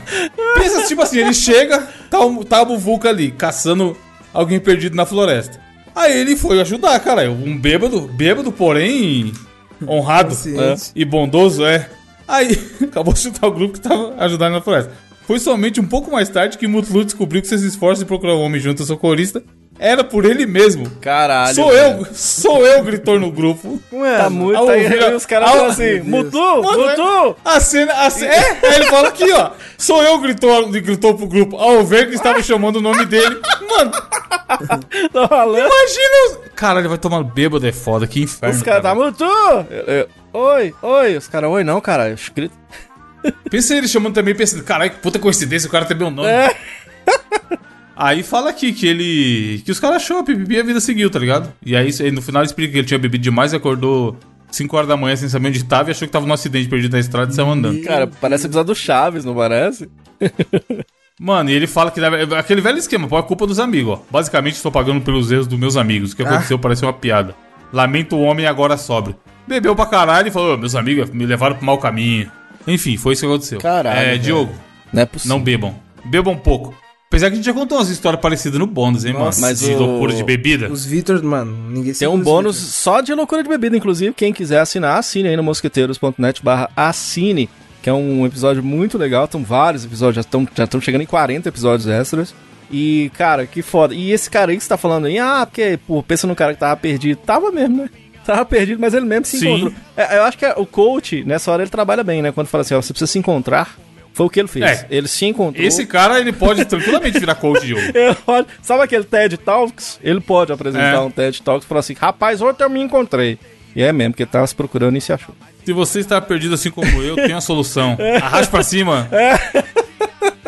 pensa tipo assim: ele chega, tá, o- tá a Buvuca ali, caçando alguém perdido na floresta. Aí ele foi ajudar, cara. Um bêbado, bêbado, porém honrado Consciente. e bondoso, é. Aí acabou de chutar o grupo que tava ajudando na floresta. Foi somente um pouco mais tarde que Mutlu descobriu que seus esforços de procurar um homem junto ao socorrista era por ele mesmo. Caralho. sou eu, sou eu, gritou no grupo. Tá muito. Ao Aí, os caras falam assim: Mutu, Mutu! A cena, a cena, é, aí ele fala aqui, ó. Sou eu, gritou, gritou pro grupo, ao ver que estava chamando o nome dele. Mano, Tô falando. imagina. os- Cara, ele vai tomar bêbado, é foda, que inferno. Os caras tá Mutu! Eu- eu- Oi, oi. Os caras, oi não, cara. Eu escrito. Pensa ele chamando também, pensando, caralho, que puta coincidência, o cara tem meu nome. É. Aí fala aqui que ele. que os caras achou a pipipi e a vida seguiu, tá ligado? E aí no final ele explica que ele tinha bebido demais e acordou 5 horas da manhã sem saber onde tava e achou que tava num acidente perdido na estrada e saiu andando. Cara, parece episódio do Chaves, não parece? Mano, e ele fala que deve- aquele velho esquema, pô, é culpa dos amigos, ó. Basicamente, estou pagando pelos erros dos meus amigos. O que aconteceu parece uma piada. Lamento o homem agora sobre. Bebeu pra caralho e falou: "Ô, meus amigos me levaram pro mau caminho. Enfim, foi isso que aconteceu. Caralho, É, velho. Diogo, Não é possível. não bebam. Bebam pouco. Apesar que a gente já contou umas histórias parecidas no bônus, hein, mano? mas de o- loucura de bebida. Os Vitor, mano, ninguém Tem um bônus só de loucura de bebida, inclusive. Quem quiser assinar, assine aí no mosqueteiros.net barra assine. que é um episódio muito legal. Estão vários episódios, já estão já chegando em 40 episódios extras. E, cara, que foda. E esse cara aí que você tá falando aí, ah, porque, pô, pensa no cara que tava perdido. Tava mesmo, né? Tava perdido, mas ele mesmo se Sim. encontrou. É, eu acho que é- o coach, nessa hora, ele trabalha bem, né? Quando fala assim, ó, você precisa se encontrar. Foi o que ele fez. É. Ele se encontrou. Esse cara, ele pode tranquilamente virar coach de. Ele pode- sabe aquele TED Talks? Ele pode apresentar É. um TED Talks e falar assim: rapaz, ontem eu me encontrei. E é mesmo, porque ele tava se procurando e se achou. Se você está perdido assim como eu, tem a solução. Arraste pra cima.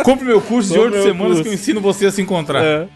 Compre meu curso de Compre oito semanas curso. que eu ensino você a se encontrar. É.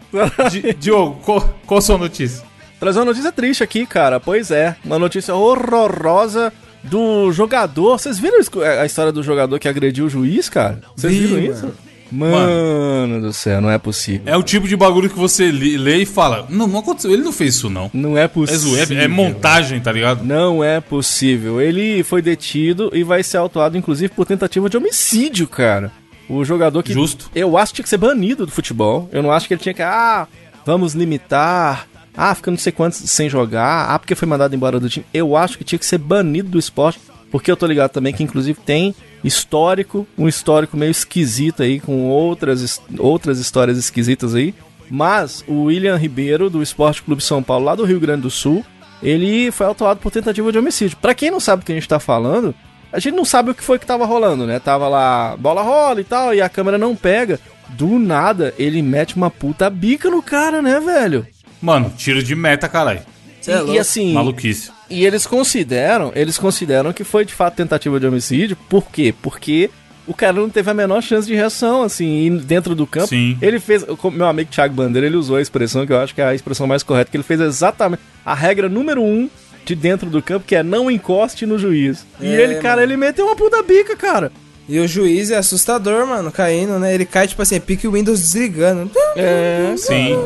Di- Diogo, qual, qual a sua notícia? Trazer uma notícia triste aqui, cara. Pois é, uma notícia horrorosa do jogador. Vocês viram isso- a história do jogador que agrediu o juiz, cara? Vocês Vi, viram mano. isso? Mano. do céu, não é possível. É o tipo de bagulho que você lê e fala: Não, não aconteceu, ele não fez isso, não. Não é É possível. zoeira, é montagem, tá ligado? Não é possível. Ele foi detido e vai ser autuado, inclusive, por tentativa de homicídio, cara. O jogador que. Justo. Eu acho que tinha que ser banido do futebol. Eu não acho que ele tinha que. Ah, vamos limitar. Ah, fica não sei quantos sem jogar. Ah, porque foi mandado embora do time. Eu acho que tinha que ser banido do esporte. Porque eu tô ligado também que, inclusive, tem histórico, um histórico meio esquisito aí, com outras, outras histórias esquisitas aí. Mas o William Ribeiro, do Esporte Clube São Paulo, lá do Rio Grande do Sul, ele foi autuado por tentativa de homicídio. Pra quem não sabe o que a gente tá falando, a gente não sabe o que foi que tava rolando, né? Tava lá, bola rola e tal, e a câmera não pega. Do nada, ele mete uma puta bica no cara, né, velho? Mano, tiro de meta, caralho. É e, e assim, Maluquice. e eles consideram, eles consideram que foi de fato tentativa de homicídio. Por quê? Porque o cara não teve a menor chance de reação, assim, e dentro do campo. Sim. Ele fez, meu amigo Thiago Bandeira, ele usou a expressão que eu acho que é a expressão mais correta, que ele fez exatamente a regra número um de dentro do campo, que é não encoste no juiz. e É, ele, cara, ele meteu uma puta bica, cara. E o juiz é assustador, mano, caindo, né? Ele cai, tipo assim, é pique o Windows desligando. É, Sim.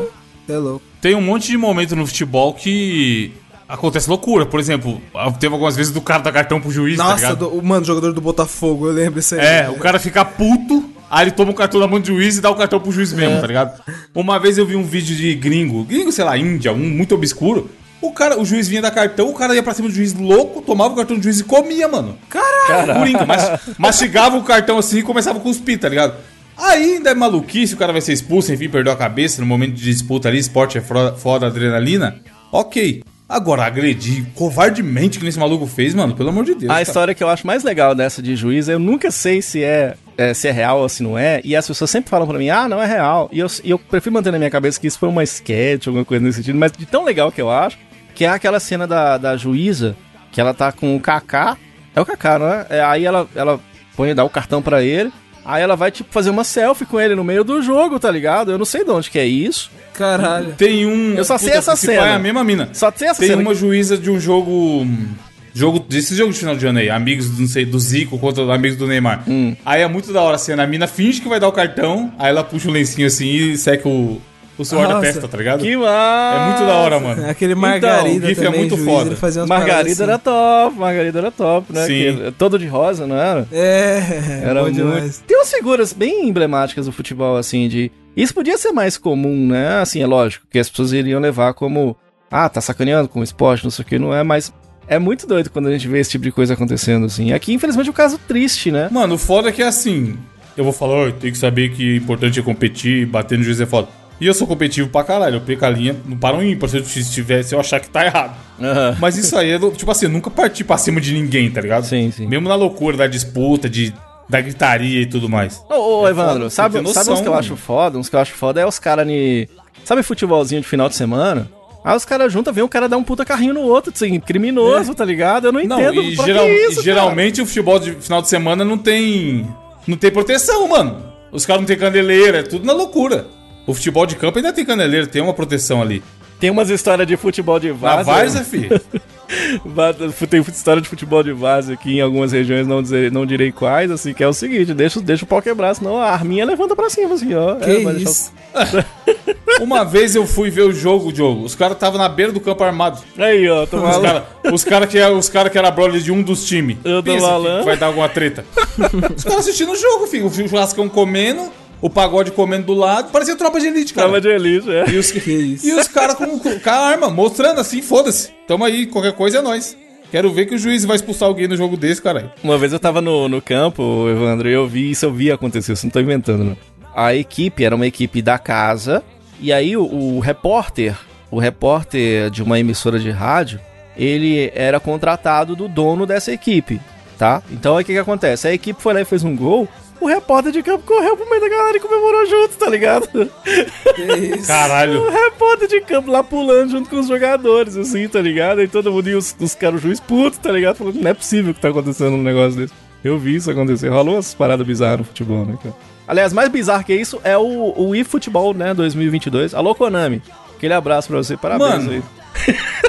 É louco. Tem um monte de momento no futebol que acontece loucura. Por exemplo, teve algumas vezes do cara dar cartão pro juiz, tá Nossa, ligado? do, o- mano, jogador do Botafogo, eu lembro isso aí. É, o cara fica puto, aí ele toma o cartão na mão do juiz e dá o cartão pro juiz mesmo, tá ligado? Uma vez eu vi um vídeo de gringo, gringo, sei lá, Índia, um muito obscuro. O cara, o juiz vinha dar cartão, o cara ia pra cima do juiz louco, tomava o cartão do juiz e comia, mano. Caralho! Coringa, mas mastigava o cartão assim e começava a cuspir, tá ligado? Ainda é maluquice, o cara vai ser expulso, enfim, perdeu a cabeça no momento de disputa ali, esporte é foda, adrenalina. Ok. Agora, agredir covardemente que esse maluco fez, mano, pelo amor de Deus. A cara. história que eu acho mais legal dessa de juiz, eu nunca sei se é, é, se é real ou se não é, e as pessoas sempre falam pra mim, ah, não é real. E eu, e eu prefiro manter na minha cabeça que isso foi uma sketch, alguma coisa nesse sentido, mas de tão legal que eu acho, que é aquela cena da, da juíza, que ela tá com o Kaká, é o Kaká, não é? É, aí ela, ela põe, dá o cartão pra ele, aí ela vai, tipo, fazer uma selfie com ele no meio do jogo, tá ligado? Eu não sei de onde que é isso, Caralho. Tem um. Eu só sei essa se pá, cena. É a mesma mina. só tem essa Tem cena. uma juíza de um jogo. Jogo, desse jogo de final de ano aí, amigos do, não sei, do Zico contra os amigos do Neymar. Hum. Aí é muito da hora a cena. A mina finge que vai dar o cartão, aí ela puxa o lencinho assim e seca o, o suor da Nossa, testa, tá ligado? Que É massa! muito da hora, mano. Aquele Margarida o GIF é também, muito juiz, foda. ele fazia umas Margarida era paradas top, Margarida era top, né? Sim. Que- todo de rosa, não era? assim. É, Era bom muito. demais. Tem umas figuras bem emblemáticas do futebol, assim, de. Isso podia ser mais comum, né? Assim, é lógico, que as pessoas iriam levar como. Ah, tá sacaneando com o esporte, não sei o que, não é, mas. É muito doido quando a gente vê esse tipo de coisa acontecendo, assim. Aqui, infelizmente, é um caso triste, né? Mano, o foda é que é assim. Eu vou falar, "Oi, tem que saber que o importante é competir, bater no juiz é foda. E eu sou competitivo pra caralho, eu perco a linha, não para um ímpar se eu tiver, se eu achar que tá errado. Mas isso aí é, do- tipo assim, eu nunca parti pra cima de ninguém, tá ligado? Sim, sim. Mesmo na loucura da disputa, de, da gritaria e tudo mais. Ô, ô É Evandro, foda, sabe, ter sabe uns noção, que eu acho foda? Uns que eu acho foda é os caras ni. Sabe futebolzinho de final de semana? Aí os caras juntam, vem o cara dar um puta carrinho no outro, assim, criminoso, tá ligado? Eu não Não, entendo e, geral- e isso, cara. geralmente o futebol de final de semana não tem. Não tem proteção, mano. Os caras não tem candeleira, é tudo na loucura. O futebol de campo ainda tem candeleira, tem uma proteção ali. Tem umas histórias de futebol de Na vaza. Várzea, filho. Va- Tem história de futebol de vaza aqui em algumas regiões, não, dizer, não direi quais, assim, que é o seguinte, deixa, deixa o pau quebrar, senão a arminha levanta pra cima, assim, ó. Que É, isso? Uma vez eu fui ver o jogo, Diogo. Os caras estavam na beira do campo armado. o- Aí, ó, tô Os caras cara que, é- os cara que era brother de um dos times. Eu tô Pensa falando. vai dar alguma treta. Os caras assistindo o jogo, filho. O churrascão comendo, o pagode comendo do lado. Parecia tropa de elite, cara. Tava de elite, é. E os, e os caras com, com a arma, mostrando assim, foda-se. Tamo aí, qualquer coisa é nós. Quero ver que o juiz vai expulsar alguém no jogo desse, caralho. Uma vez eu tava no, no campo, Evandro, e eu vi isso, eu vi acontecer, isso não tô inventando, não. A equipe era uma equipe da casa, e aí o, o repórter, o repórter de uma emissora de rádio, ele era contratado do dono dessa equipe, tá? Então aí o que que acontece? A equipe foi lá e fez um gol, o repórter de campo correu pro meio da galera e comemorou junto, tá ligado? Caralho. O repórter de campo lá pulando junto com os jogadores, assim, tá ligado? E todo mundo e os, os caras, o juiz puto, tá ligado? Falando, não é possível que tá acontecendo um negócio desse. Eu vi isso acontecer. Rolou umas paradas bizarras no futebol, né, cara? Aliás, mais bizarro que isso é o, o eFootball, né, 2022. Alô, Konami. Aquele abraço pra você, parabéns Mano, aí.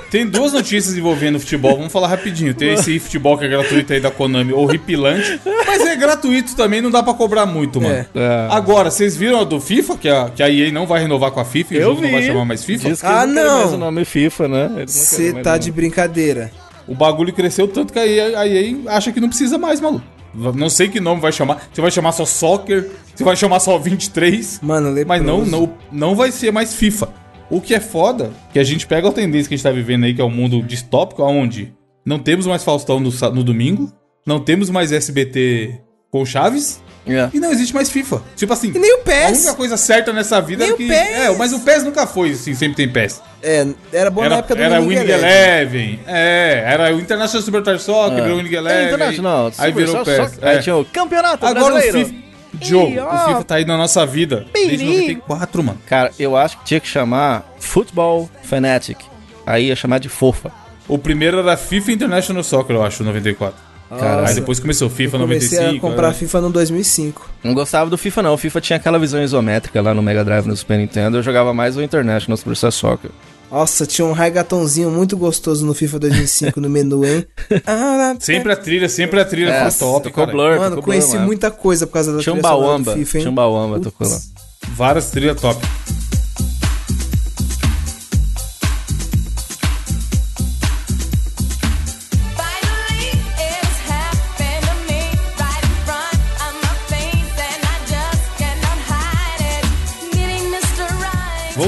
Tem duas notícias envolvendo futebol, vamos falar rapidinho. Tem esse futebol que é gratuito aí da Konami, horripilante. Mas é gratuito também, não dá pra cobrar muito, mano. É. É. Agora, vocês viram a do FIFA, que a, que a EA não vai renovar com a FIFA e o Eu jogo não vai vi. chamar mais FIFA? Diz que Ah, não mais o nome FIFA, né? Você tá de brincadeira. O bagulho cresceu tanto que a EA, a EA acha que não precisa mais, maluco. Não sei que nome vai chamar. Você vai chamar só Soccer, você vai chamar só 23. Mano, leproso. Mas não, não, não vai ser mais FIFA. O que é foda, que a gente pega a tendência que a gente tá vivendo aí, que é o mundo distópico, onde não temos mais Faustão no, no domingo, não temos mais SBT com Chaves, É. e não existe mais FIFA. Tipo assim, E nem o a PES. única coisa certa nessa vida Nem é o que... PES. É, mas o PES nunca foi, assim, sempre tem PES. É, era bom na Era, época do era Winning Winning Eleven. Eleven, é, era o International Superstar Soccer, virou Winning Eleven, É, Internacional. aí Super virou Soccer, PES. Aí é. tinha o Campeonato Agora o Brasileiro. Joe, o ó. FIFA tá aí na nossa vida desde Piri. 94, mano. Cara, eu acho que tinha que chamar Football Fanatic. Aí ia chamar de fofa. O primeiro era FIFA International Soccer, eu acho, 94. Cara, Aí depois começou FIFA Eu comecei 95. a comprar né? FIFA no 2005. Não gostava do FIFA, não. O FIFA tinha aquela visão isométrica lá no Mega Drive no Super Nintendo. Eu jogava mais o International Superstar Soccer. Nossa, tinha um reggaetonzinho muito gostoso no FIFA 2005 no menu, hein? Sempre a trilha, sempre a trilha É, foi top, tocou. Blur, Mano, tocou conheci Blur, muita coisa por causa da um trilha do FIFA, hein? tinha um Bauamba, tocou lá. Várias trilhas top.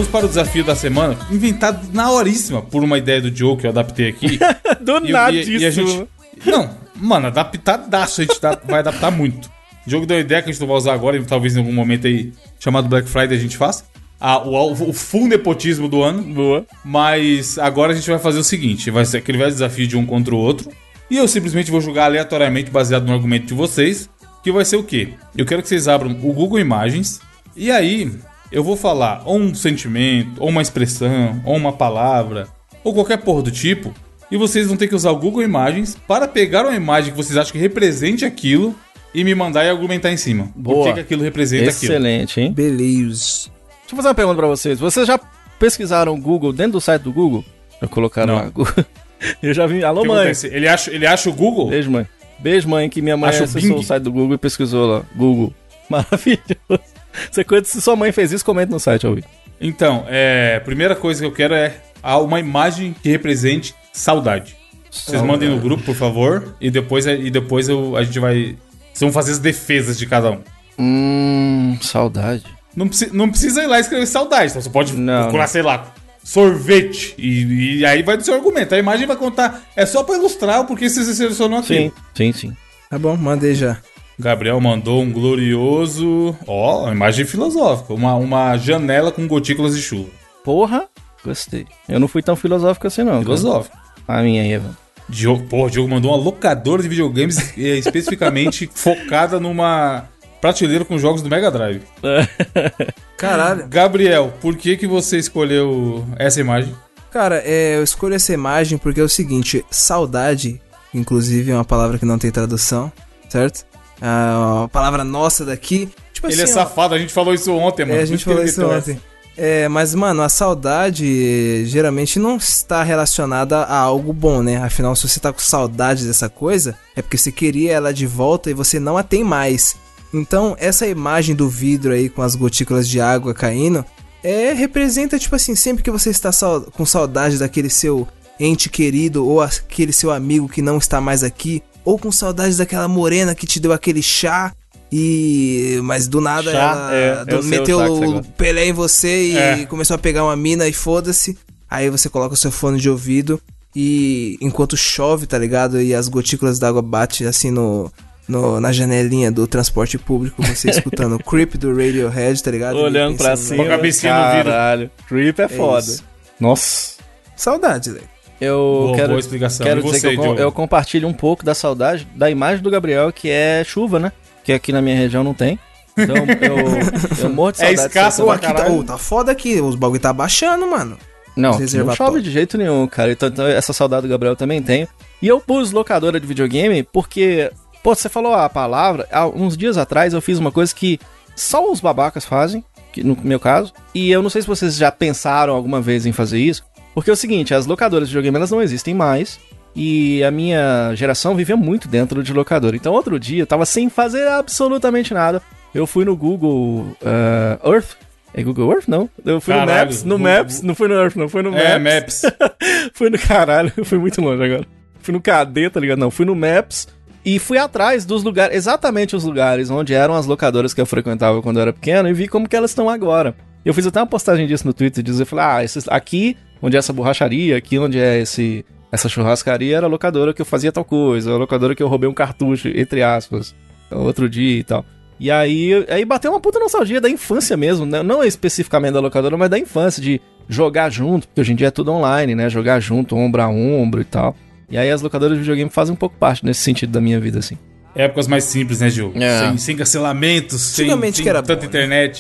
Para o desafio da semana, inventado na horíssima por uma ideia do Joe que eu adaptei aqui. Do E- e, e a gente. Não, mano, adaptadaço, a gente dá- vai adaptar muito. O jogo deu uma ideia que a gente não vai usar agora, e talvez em algum momento aí, chamado Black Friday, a gente faça. Ah, o, o full nepotismo do ano. Boa. Mas agora a gente vai fazer o seguinte: vai ser aquele velho desafio de um contra o outro. E eu simplesmente vou julgar aleatoriamente, baseado no argumento de vocês. Que vai ser o quê? Eu quero que vocês abram o Google Imagens. E aí, eu vou falar ou um sentimento, ou uma expressão, ou uma palavra, ou qualquer porra do tipo. E vocês vão ter que usar o Google Imagens para pegar uma imagem que vocês acham que represente aquilo e me mandar e argumentar em cima. Por Boa. que, que aquilo representa aquilo. Excelente, hein? Beleza. Deixa eu fazer uma pergunta pra vocês. Vocês já pesquisaram o Google dentro do site do Google? Já colocaram Não. lá? Google? Eu já vi. Alô, mãe. acontece? Ele acha, ele acha o Google? Beijo, mãe. Beijo, mãe, que minha mãe Acho acessou o site do Google e pesquisou lá. Google. Maravilhoso. Você conta, se sua mãe fez isso, comenta no site, Alvi. Então, é, a primeira coisa que eu quero é uma imagem que represente saudade. Vocês mandem no grupo, por favor, e depois, é- e depois eu, a gente vai. Vocês vão fazer as defesas de cada um. Hum, saudade. Não, preci- não precisa ir lá escrever saudade, então você pode Não, procurar, sei lá, sorvete. E, e aí vai do seu argumento. A imagem vai contar. É só pra ilustrar o porquê você selecionou aquilo. Sim, sim, sim. Tá bom, mandei já. Gabriel mandou um glorioso. Ó, uma imagem filosófica. Uma, uma janela com gotículas de chuva. Porra, gostei. Eu não fui tão filosófico assim, não. cara. Filosófico. A minha aí, Evan. Diogo, porra, o Diogo mandou uma locadora de videogames eh, especificamente focada numa prateleira com jogos do Mega Drive. Caralho. Gabriel, por que que você escolheu essa imagem? Cara, é, eu escolho essa imagem porque é o seguinte: saudade, inclusive é uma palavra que não tem tradução, certo? Ah, uma palavra nossa daqui. Tipo Ele é assim, ó, safado, a gente falou isso ontem, mano. É, a gente falou isso ontem. É, mas, mano, a saudade geralmente não está relacionada a algo bom, né? Afinal, se você tá com saudade dessa coisa, é porque você queria ela de volta e você não a tem mais. Então, essa imagem do vidro aí com as gotículas de água caindo, é representa, tipo assim, sempre que você está com saudade daquele seu ente querido ou aquele seu amigo que não está mais aqui, ou com saudade daquela morena que te deu aquele chá e mas do nada Chá, ela é, do- o meteu o gosta. Pelé em você e É. começou a pegar uma mina e foda-se. Aí você coloca o seu fone de ouvido E enquanto chove, tá ligado? E as gotículas d'água batem assim no, no- na janelinha do transporte público, você escutando o Creep do Radiohead, tá ligado? Olhando pra cima. Com a cabecinha no vidro. Caralho. Creep é foda. isso. Nossa. Saudade, velho. Eu Boa- quero, boa explicação. quero dizer você, que eu, eu compartilho um pouco da saudade da imagem do Gabriel, que é chuva, né? Que aqui na minha região não tem. Então eu, eu morro de É saudade. escasso dessa- Ô, aqui tá, ô, tá foda aqui, os bagulho tá baixando, mano. Não, não chove de jeito nenhum, cara. Então, então essa saudade do Gabriel também tenho. E eu pus locadora de videogame porque, pô, você falou a palavra. Há uns dias atrás eu fiz uma coisa que só os babacas fazem, que no meu caso. E eu não sei se vocês já pensaram alguma vez em fazer isso. Porque é o seguinte, as locadoras de videogame elas não existem mais. E a minha geração vivia muito dentro de locadora. Então outro dia eu tava sem fazer absolutamente nada. Eu fui no Google eh, Earth. É Google Earth? Não. Eu fui Caralho, no Maps. No Google- Maps. Não fui no Earth, não. Fui no É, Maps. Maps. fui no caralho. Fui muito longe agora. Fui no KD, tá ligado? Não. Fui no Maps. E fui atrás dos lugares, exatamente os lugares onde eram as locadoras que eu frequentava quando eu era pequeno e vi como que elas estão agora. Eu fiz até uma postagem disso no Twitter, dizer, falei, ah, esses, aqui onde é essa borracharia, aqui onde é esse essa churrascaria era a locadora que eu fazia tal coisa, a locadora que eu roubei um cartucho, entre aspas, outro dia e tal. E aí, aí bateu uma puta nostalgia da infância mesmo, né? não especificamente da locadora, mas da infância, de jogar junto, porque hoje em dia é tudo online, né? Jogar junto, ombro a ombro e tal. E aí as locadoras de videogame fazem um pouco parte nesse sentido da minha vida, assim. Épocas mais simples, né, Gil? É. Sem, sem cancelamentos, sem, sem que era tanta bom, né?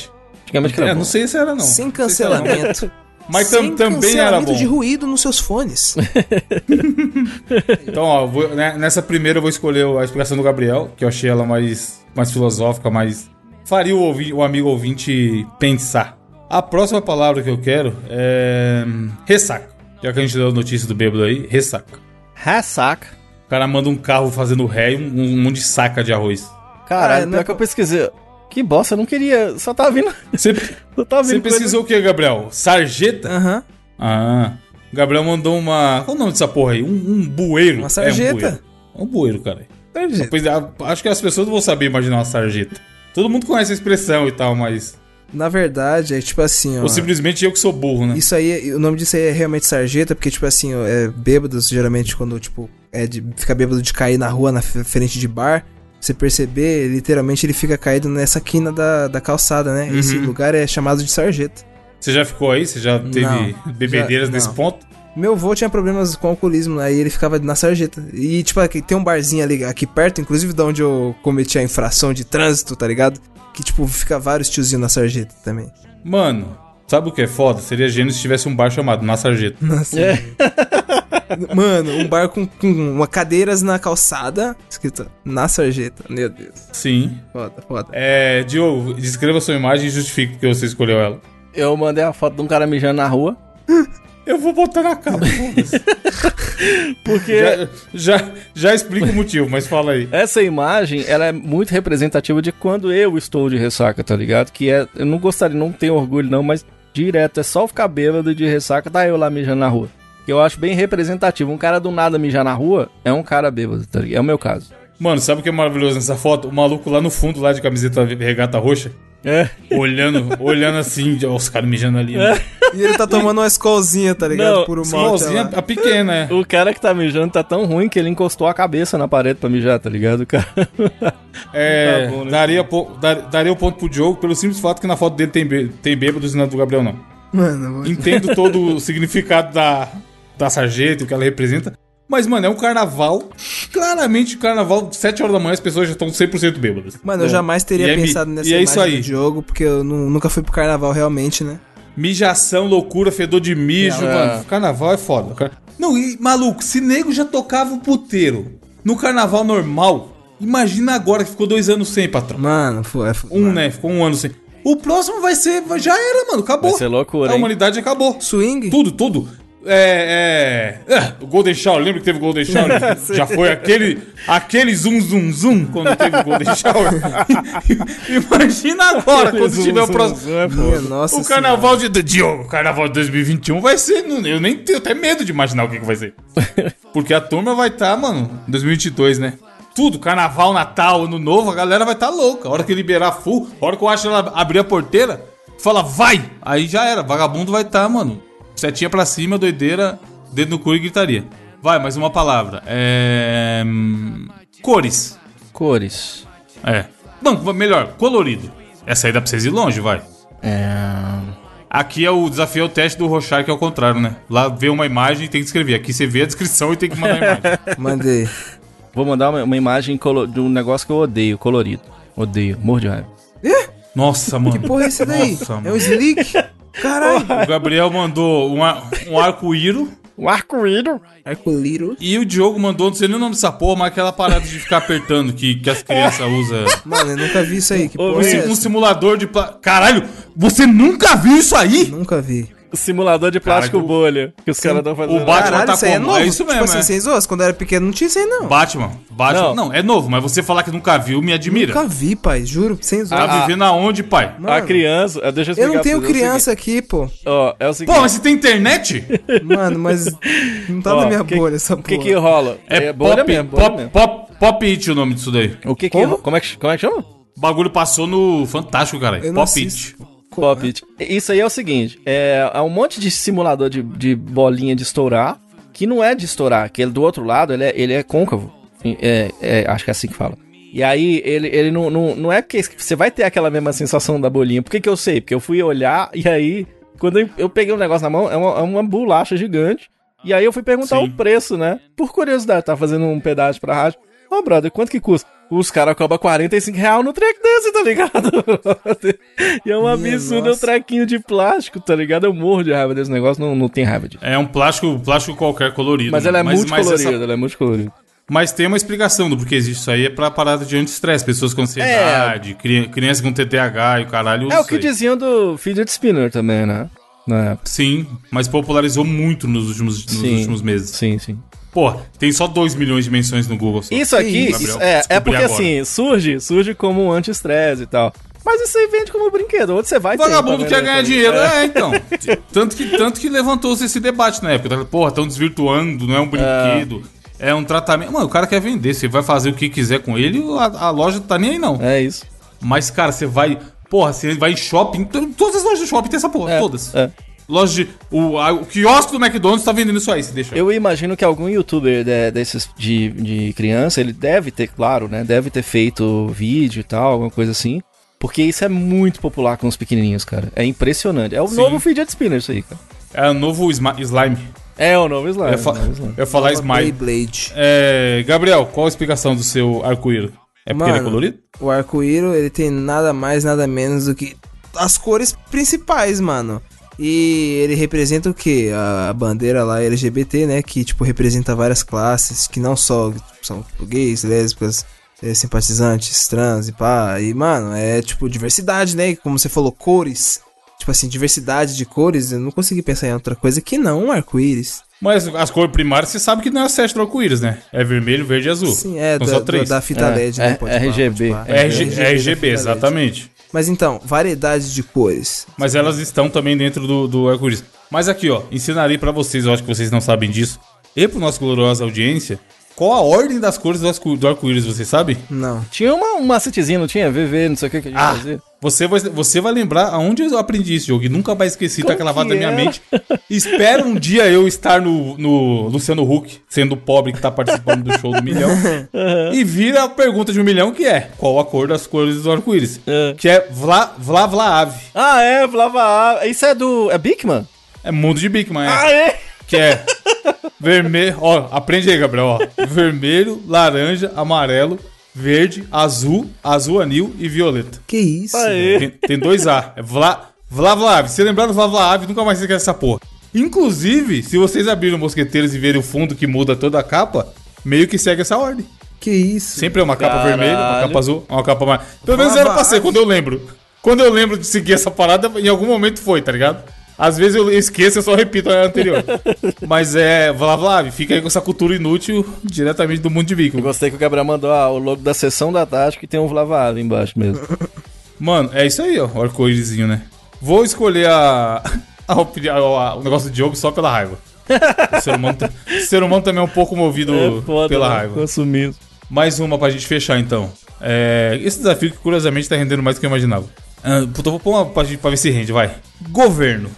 Antigamente que era É, bom. não sei se era não. Sem sei se era não. cancelamento. Mas Sem tam- também era cancelamento bom. de ruído nos seus fones. Então, ó, vou- né, nessa primeira eu vou escolher a explicação do Gabriel, que eu achei ela mais, mais filosófica, mais. faria o, ouvi- o amigo ouvinte pensar. A próxima palavra que eu quero é. ressaca. Já que a gente deu a notícia do bêbado aí, ressaca. Ressaca. O cara manda um carro fazendo ré e um, um monte de saca de arroz. Caralho, Ah, pior é que eu pesquisei. Que bosta, eu não queria. Só tava vindo. Você, coisa- pesquisou o que, Gabriel? Sarjeta? Aham. Ah. O Gabriel mandou uma. Qual o nome dessa porra aí? Um, um bueiro. Uma sarjeta. É um bueiro. É um bueiro, cara. Sarjeta. Pois é, acho que as pessoas não vão saber imaginar uma sarjeta. Todo mundo conhece a expressão e tal, mas. Na verdade, é tipo assim, ó. Ou simplesmente eu que sou burro, né? Isso aí, o nome disso aí é realmente sarjeta, porque, tipo assim, ó, é bêbados, geralmente, quando, tipo, é de ficar bêbado de cair na rua, na frente de bar, você perceber, literalmente ele fica caído nessa quina da, da calçada, né? Esse Uhum. lugar é chamado de sarjeta. Você já ficou aí? Você já teve Não, bebedeiras já- nesse não. ponto? Meu avô tinha problemas com alcoolismo, aí ele ficava na sarjeta. E, tipo, aqui, tem um barzinho ali, aqui perto, inclusive de onde eu cometi a infração de trânsito, tá ligado? Que, tipo, fica vários tiozinhos na sarjeta também. Mano, sabe o que é foda? Seria gênio se tivesse um bar chamado Na Sarjeta. Nossa. É. Mano, um bar com, com uma cadeiras na calçada, escrito na sarjeta. Meu Deus. Sim. Foda, foda. É. Diogo, descreva sua imagem e justifique porque você escolheu ela. Eu mandei a foto de um cara mijando na rua. Eu vou botar na capa. Porque já, já, já explica o motivo, mas fala aí. essa imagem, ela é muito representativa de quando eu estou de ressaca, tá ligado? Que é, eu não gostaria, não tenho orgulho não, mas direto, é só ficar bêbado de ressaca, tá eu lá mijando na rua. Que eu acho bem representativo. Um cara do nada mijar na rua é um cara bêbado, tá ligado? É o meu caso. Mano, sabe o que é maravilhoso nessa foto? O maluco lá no fundo, lá de camiseta regata roxa, É. olhando, olhando assim, ó, os caras mijando ali. né? E ele tá tomando uma escolzinha, tá ligado? Não, Por uma Smallzinha, a pequena, é. O cara que tá mijando tá tão ruim que ele encostou a cabeça na parede pra mijar, tá ligado? Cara? É, Tá bom, né? daria, po- dar- daria o ponto pro Diogo pelo simples fato que na foto dele tem, bê- tem bêbados e na do Gabriel não. Mano, Entendo todo o significado da, da sarjeta e o que ela representa. Mas, mano, é um carnaval. Claramente, carnaval, 7 horas da manhã, as pessoas já estão 100% bêbadas. mano, eu jamais E teria é pensado nessa e é imagem isso aí. do Diogo, porque eu nu- nunca fui pro carnaval realmente, né? Mijação, loucura, fedor de mijo, É. mano. Carnaval é foda. Car- Não, e maluco, se nego já tocava o puteiro no carnaval normal, imagina agora que ficou dois anos sem, patrão. Mano, foi. foi Um, mano. né? Ficou um ano sem. O próximo vai ser. Já era, mano. Acabou. Vai ser loucura, A hein? humanidade acabou. Swing? Tudo, tudo. É, é, é, o Golden Shower, lembra que teve o Golden Shower? Já foi aquele, aquele zoom, zoom, zoom quando teve o Golden Shower. Imagina agora quando Zoom, tiver o próximo. é O carnaval de, de Diogo, o carnaval de 2021 vai ser. Eu nem tenho até medo de imaginar o que, que vai ser. Porque a turma vai estar, mano, 2022, né? Tudo, carnaval, Natal, Ano Novo, a galera vai estar louca. A hora que liberar full, a hora que eu acho ela abrir a porteira, fala, vai! Aí já era, vagabundo vai estar, mano. Setinha pra cima, doideira, dedo no cu e gritaria. Vai, mais uma palavra. É. hum, Cores. Cores. É. Não, melhor, colorido. Essa aí dá pra vocês ir longe, vai. É... Aqui é o desafio é o teste do Rochar, que é o contrário, né? Lá vê uma imagem e tem que escrever. Aqui você vê a descrição e tem que mandar a imagem. Mandei. Vou mandar uma, uma imagem colo- de um negócio que eu odeio, colorido. Odeio, morro de raiva. Nossa, mano. Que porra é esse daí? Nossa, é um mano. slick? Caralho. O Gabriel mandou um, ar- um arco-íro Um arco-íris. Arco-lírio. e o Diogo mandou, não sei nem o nome dessa porra, mas aquela parada de ficar apertando que, que as crianças usam. Mano, eu nunca vi isso aí. Que porra Um, é um simulador de. pla- Caralho, você nunca viu isso aí? Nunca vi. Simulador de plástico Caralho. bolha que os caras estão fazendo. o Batman Caralho, tá isso aí é como? novo. É isso tipo mesmo, assim, é. sem zoas, quando eu era pequeno não tinha isso aí não. Batman. Batman. Não. Não. é novo, mas você falar que nunca viu me admira. Nunca vi, pai, juro, sem zoas. Tá vivendo aonde, pai? Mano, A criança. ah, Deixa eu explicar eu não tenho criança aqui, pô. É seguinte, Ó, é o seguinte. Pô, mas você tem internet? Mano, mas não tá ó, na minha que- bolha essa O que porra. que rola? É, bolha pop, mesmo, bolha pop, mesmo. pop, pop it o nome disso daí. O que que... Como? Como é que, como é que chama? O bagulho passou no Fantástico, cara. Eu não Pop it. assisto. Pop It. Isso aí é o seguinte, é, é um monte de simulador de, de bolinha de estourar, que não é de estourar, que ele do outro lado, ele é, ele é côncavo. É, é, acho que é assim que fala. E aí, ele, ele não, não, não é que você vai ter aquela mesma sensação da bolinha. Por que, que eu sei? Porque eu fui olhar e aí, quando eu, eu peguei um negócio na mão, é uma, é uma bolacha gigante. E aí eu fui perguntar Sim. o preço, né? Por curiosidade, tá fazendo um pedaço pra rádio. Ô, brother, quanto que custa? Os caras cobram 45 reais no treco desse, tá ligado? e é um absurdo, é um trequinho de plástico, tá ligado? Eu morro de raiva desse negócio, não, não tem raiva disso. É um plástico, plástico qualquer colorido. Mas né? ela é mas multicolorida, essa- ela é multicolorida. Mas tem uma explicação do porquê existe isso aí. É pra parada de anti-estresse. Pessoas com ansiedade, cri- crianças com TTAH e o caralho. É o que aí. diziam do fidget spinner também, né? Na época. Sim, mas popularizou muito nos últimos, nos Sim. últimos meses. Sim, sim. Pô, tem só 2 milhões de menções no Google. Só. Isso aqui, Gabriel, isso- é, é porque agora. assim, surge, surge como um anti-estresse e tal. Mas isso aí vende como brinquedo, onde você vai ter Vagabundo quer ganhar também. dinheiro. É. É, então. tanto, que, tanto que levantou-se esse debate na época. Porra, estão desvirtuando, não é um brinquedo. É. um tratamento. Mano, o cara quer vender. Você vai fazer o que quiser com ele, a, a loja tá nem aí, não. É isso. Mas, cara, você vai. Porra, você vai em shopping. to- Todas as lojas do shopping tem essa porra. É, todas. é. Loja de. O, a- o quiosque do McDonald's tá vendendo isso aí, se deixa. Eu imagino que algum youtuber de- desses de, de criança, ele deve ter, claro, né? Deve ter feito vídeo e tal, alguma coisa assim. Porque isso é muito popular com os pequenininhos, cara. É impressionante. É o Sim. novo fidget spinner isso aí, cara. É o novo slime. É o novo slime. Eu ia, fa- é novo slime. eu falar Smile. Beyblade. É, Gabriel, qual a explicação do seu arco-íris? É porque ele é Mano, colorido? O arco-íris, ele tem nada mais, nada menos do que as cores principais, mano. E ele representa o quê? A bandeira lá LGBT, né? Que, tipo, representa várias classes, que não só são tipo, gays, lésbicas, eh, simpatizantes, trans e pá. E, mano, é, tipo, diversidade, né? Como você falou, cores. Tipo assim, diversidade de cores. Eu não consegui pensar em outra coisa que não um arco-íris. Mas as cores primárias você sabe que não é a sete do arco-íris, né? É vermelho, verde e azul. Sim, é, São da, só da, três. da fita É, LED, é, né? RGB. É RG- da RGB, fita LED. exatamente. Mas então, variedade de cores. Mas elas estão também dentro do, do arco-íris. Mas aqui, ó, ensinarei pra vocês, eu acho que vocês não sabem disso, e pro nosso gloriosa audiência, qual a ordem das cores do arco- do arco-íris, vocês sabem? Não. Tinha uma, uma macetezinha, não tinha? VV, não sei o que que a gente Ah, fazia. Você vai, você vai lembrar aonde eu aprendi esse jogo e nunca mais esqueci, tá Como gravado que na minha era? mente. Espero um dia eu estar no, no Luciano Huck, sendo pobre que tá participando do show do milhão. E vira a pergunta de um milhão que é: qual a cor das cores do arco-íris? É. Que é Vla, Vla Vla Ave. Ah, é, Flava. Isso é do. É Bigman? É mundo de Bigman, é. Ah, é? Que é vermelho. Ó, aprende aí, Gabriel. Ó. Vermelho, laranja, amarelo, verde, azul, azul anil e violeta. Que isso? Aê. Tem, tem dois A. É Vla, Vla Vla Ave. Se lembrar do Vla Vla Ave, nunca mais você esquece essa porra. Inclusive, se vocês abrirem o Mosqueteiros e verem o fundo que muda toda a capa, meio que segue essa ordem. Que isso? Sempre é uma capa Caralho. vermelha, uma capa azul, uma capa mais. Pelo menos era pra ser, quando eu lembro. Quando eu lembro de seguir essa parada, em algum momento foi, tá ligado? Às vezes eu esqueço, eu só repito a anterior. Mas é, Vla Vla Ave, fica aí com essa cultura inútil diretamente do mundo de Eu Viking. gostei que o Gabriel mandou ah, o logo da sessão da Tática que tem um Flava embaixo mesmo. Mano, é isso aí, ó, o arco-írisinho, né? Vou escolher a, a a- o negócio de Diogo só pela raiva. O ser humano, o ser humano também é um pouco movido pela né? raiva. Consumismo. Mais uma pra gente fechar, então. É, esse desafio que, curiosamente, tá rendendo mais do que eu imaginava. Ah, eu vou pôr uma pra, pra ver se rende, vai. Governo.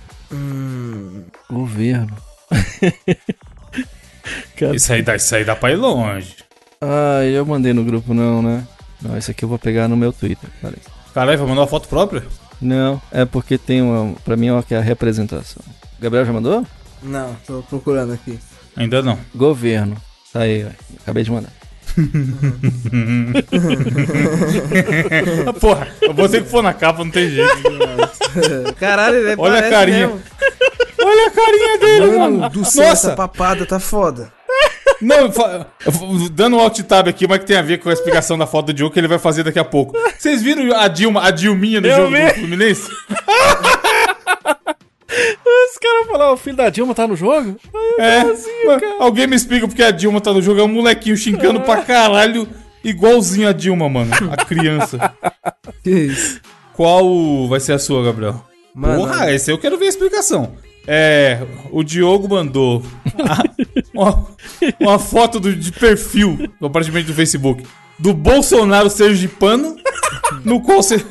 Governo. Cara. Isso aí, dá, isso aí dá pra ir longe. Ah, eu mandei no grupo não, né? Não, esse aqui eu vou pegar no meu Twitter. Peraí. Caralho, vai mandar uma foto própria? Não, é porque tem uma. Pra mim é que é a representação. Gabriel já mandou? Não, tô procurando aqui. Ainda não. Governo. Tá aí, ó. Acabei de mandar. Ah, Porra, você que for na capa, não tem jeito. Caralho, ele Olha a carinha. mesmo. Olha a carinha dele, Mano mano. do céu, Nossa, essa papada tá foda. não, dando um alt tab aqui, mas que tem a ver com a explicação da foto do Diogo que ele vai fazer daqui a pouco. Vocês viram a Dilma, a Dilminha no Eu jogo vi. do Fluminense? Os caras falaram, o filho da Dilma tá no jogo? É. Mano, Alguém me explica porque a Dilma tá no jogo. É um molequinho xingando pra caralho, igualzinho a Dilma, mano. A criança. Que isso? Qual vai ser a sua, Gabriel? Mano, Porra, esse eu quero ver a explicação. É, o Diogo mandou uma, uma foto do, de perfil, aparentemente do Facebook, do Bolsonaro sergipano, no qual você.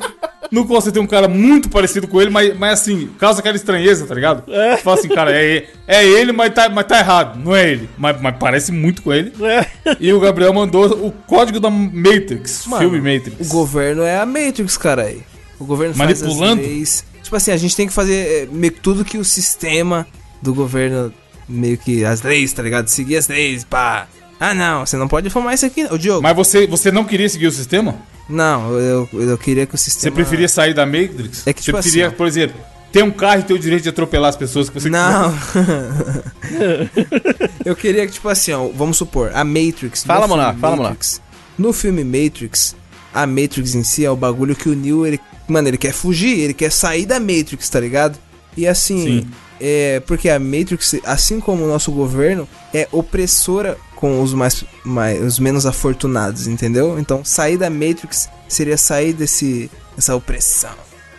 No qual você tem um cara muito parecido com ele, mas, mas assim, causa aquela estranheza, tá ligado? Você fala assim, cara, é, é ele, mas tá, mas tá errado, não é ele. Mas, mas parece muito com ele. É. E o Gabriel mandou o código da Matrix, Mano, filme Matrix. O governo é a Matrix, caralho. O governo Manipulando? faz as leis. Tipo assim, a gente tem que fazer é, meio que tudo que o sistema do governo, meio que as leis, tá ligado? Seguir as leis, pá. Ah, não, você não pode fumar isso aqui. Ô, Diogo, Mas você, você não queria seguir o sistema? não, eu, eu queria que o Você sistema... preferia sair da Matrix? É que, você tipo preferia, assim, por exemplo, ter um carro e ter o direito de atropelar as pessoas que você Não. eu queria que, tipo assim, ó, vamos supor, a Matrix. Fala, Monark, fala, Matrix, No filme Matrix, a Matrix em si é o bagulho que o Neo, ele, mano, ele quer fugir, ele quer sair da Matrix, tá ligado? E assim, Sim. é porque a Matrix, assim como o nosso quadro, é opressora com os mais, mais os menos afortunados, entendeu? Então, sair da Matrix seria sair desse dessa opressão.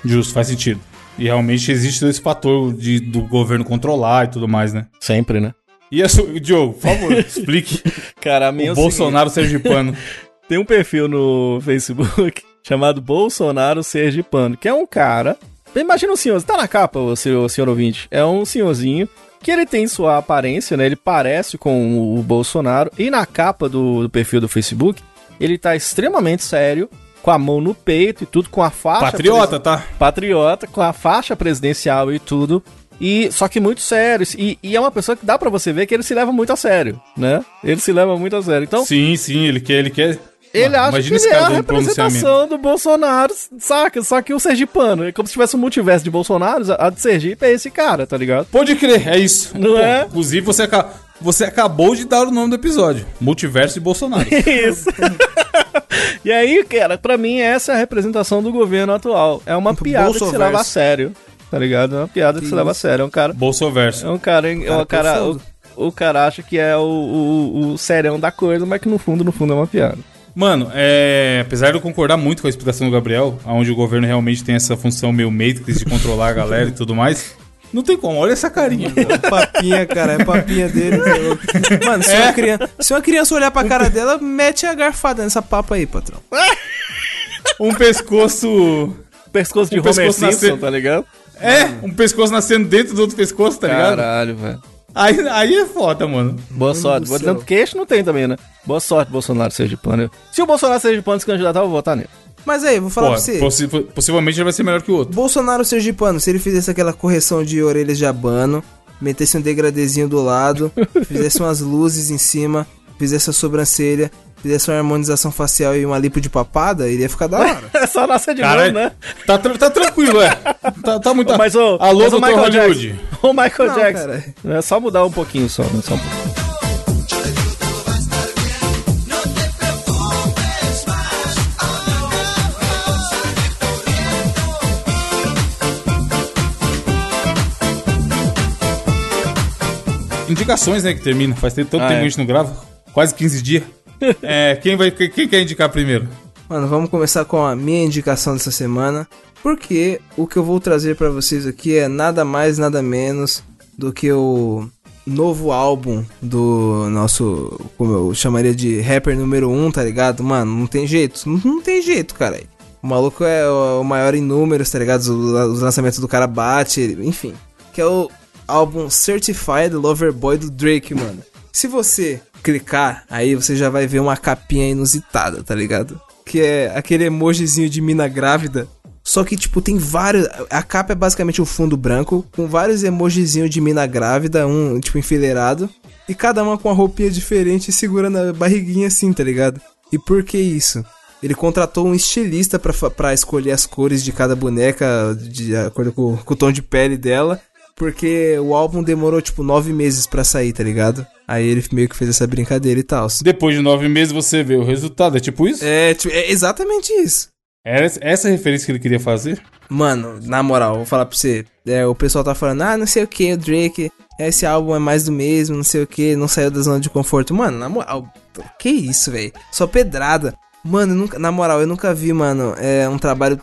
Justo, faz sentido. E realmente existe esse fator de, do governo controlar e tudo mais, né? Sempre, né? E a sua, Diogo, por favor, explique Cara, a minha é o seguinte, Bolsonaro sergipano. Tem um perfil no Facebook chamado Bolsonaro Sergipano, que é um cara. Imagina um senhor, tá na capa, o senhor, o senhor ouvinte. É um senhorzinho que ele tem sua aparência, né? Ele parece com o Bolsonaro. E na capa do, do perfil do Facebook, ele tá extremamente sério, com a mão no peito e tudo, com a faixa. Patriota, tá? patriota, com a faixa presidencial e tudo. E só que muito sério. E, e é uma pessoa que dá pra você ver que ele se leva muito a sério, né? Ele se leva muito a sério. Então, Sim, sim, ele quer, ele quer. Ele Mano, acha que ele é cara a representação do Bolsonaro, saca? Só que o Sergipano. É como se tivesse um multiverso de Bolsonaros, a de Sergipe é esse cara, tá ligado? Pode crer, é isso. Não é? Inclusive, você, você acabou de dar o nome do episódio: Multiverso de Bolsonaro. Isso. e aí, cara, pra mim essa é a representação do governo atual. É uma piada que se leva a sério, tá ligado? É uma piada que, se leva a sério. É um cara... Bolsoverso. É um cara, é um cara, o, profundo. o cara acha que é o, o, o serão da coisa, mas que no fundo, no fundo é uma piada. Mano, é, apesar de eu concordar muito com a explicação do Gabriel, onde o governo realmente tem essa função meio Matrix de controlar a galera e tudo mais, não tem como. Olha essa carinha. Papinha, cara, é papinha dele. é louco. Mano, se, É? uma criança, se uma criança olhar pra cara dela, mete a garfada nessa papa aí, patrão. Um pescoço. Pescoço de O Homer pescoço Simpson, nascer- tá ligado? É, um pescoço nascendo dentro do outro pescoço, tá ligado? Caralho, velho. Aí, aí é foda, mano. Boa sorte. Vou dizendo queixo não tem também, né? Boa sorte, Bolsonaro Sergipano. Se o Bolsonaro Sergipano se candidatar, eu vou votar nele. Mas aí, vou falar Pô, pra você. possi- possivelmente ele vai ser melhor que o outro. Bolsonaro Sergipano, se ele fizesse aquela correção de orelhas de abano, metesse um degradezinho do lado, fizesse umas luzes em cima, fizesse a sobrancelha, fizesse uma harmonização facial e uma lipo de papada, iria ficar da hora. É só nascer de Cara, novo, né? tá, tra- tá tranquilo, é. Tá, tá muito. Mas o, Alô, mas. Michael Hollywood. Jackson. O Michael Não, Jackson. cara. É só mudar um pouquinho só, né? Só um pouquinho. Indicações, né, que termina. Faz tanto tempo Ah, que é. a gente não grava. Quase 15 dias. É, quem, vai, quem, quer indicar primeiro? Mano, vamos começar com a minha indicação dessa semana, porque o que eu vou trazer pra vocês aqui é nada mais, nada menos do que o novo álbum do nosso, como eu chamaria de rapper número 1, um, tá ligado? Mano, não tem jeito, não, não tem jeito, cara. O maluco é o, maior em números, tá ligado? Os, os lançamentos do cara bate, enfim. Que é o álbum Certified Lover Boy do Drake, mano. Se você clicar, aí você já vai ver uma capinha inusitada, tá ligado? Que é aquele emojizinho de mina grávida. Só que, tipo, tem vários. A capa é basicamente um fundo branco, com vários emojizinhos de mina grávida, um, tipo, enfileirado. E cada uma com uma roupinha diferente segurando a barriguinha assim, tá ligado? E por que isso? Ele contratou um estilista pra escolher as cores de cada boneca, de acordo com, com o tom de pele dela. Porque o álbum demorou, tipo, nove meses pra sair, tá ligado? Aí ele meio que fez essa brincadeira e tal. Depois de nove meses você vê o resultado. É tipo isso? É, é exatamente isso. Era essa referência que ele queria fazer? Mano, na moral, vou falar pra você. É, o pessoal tá falando, ah, não sei o que, o Drake, esse álbum é mais do mesmo, não sei o que, não saiu da zona de conforto. Mano, na moral, que isso, velho? Só pedrada. Mano, nunca, na moral, eu nunca vi, mano, é, um trabalho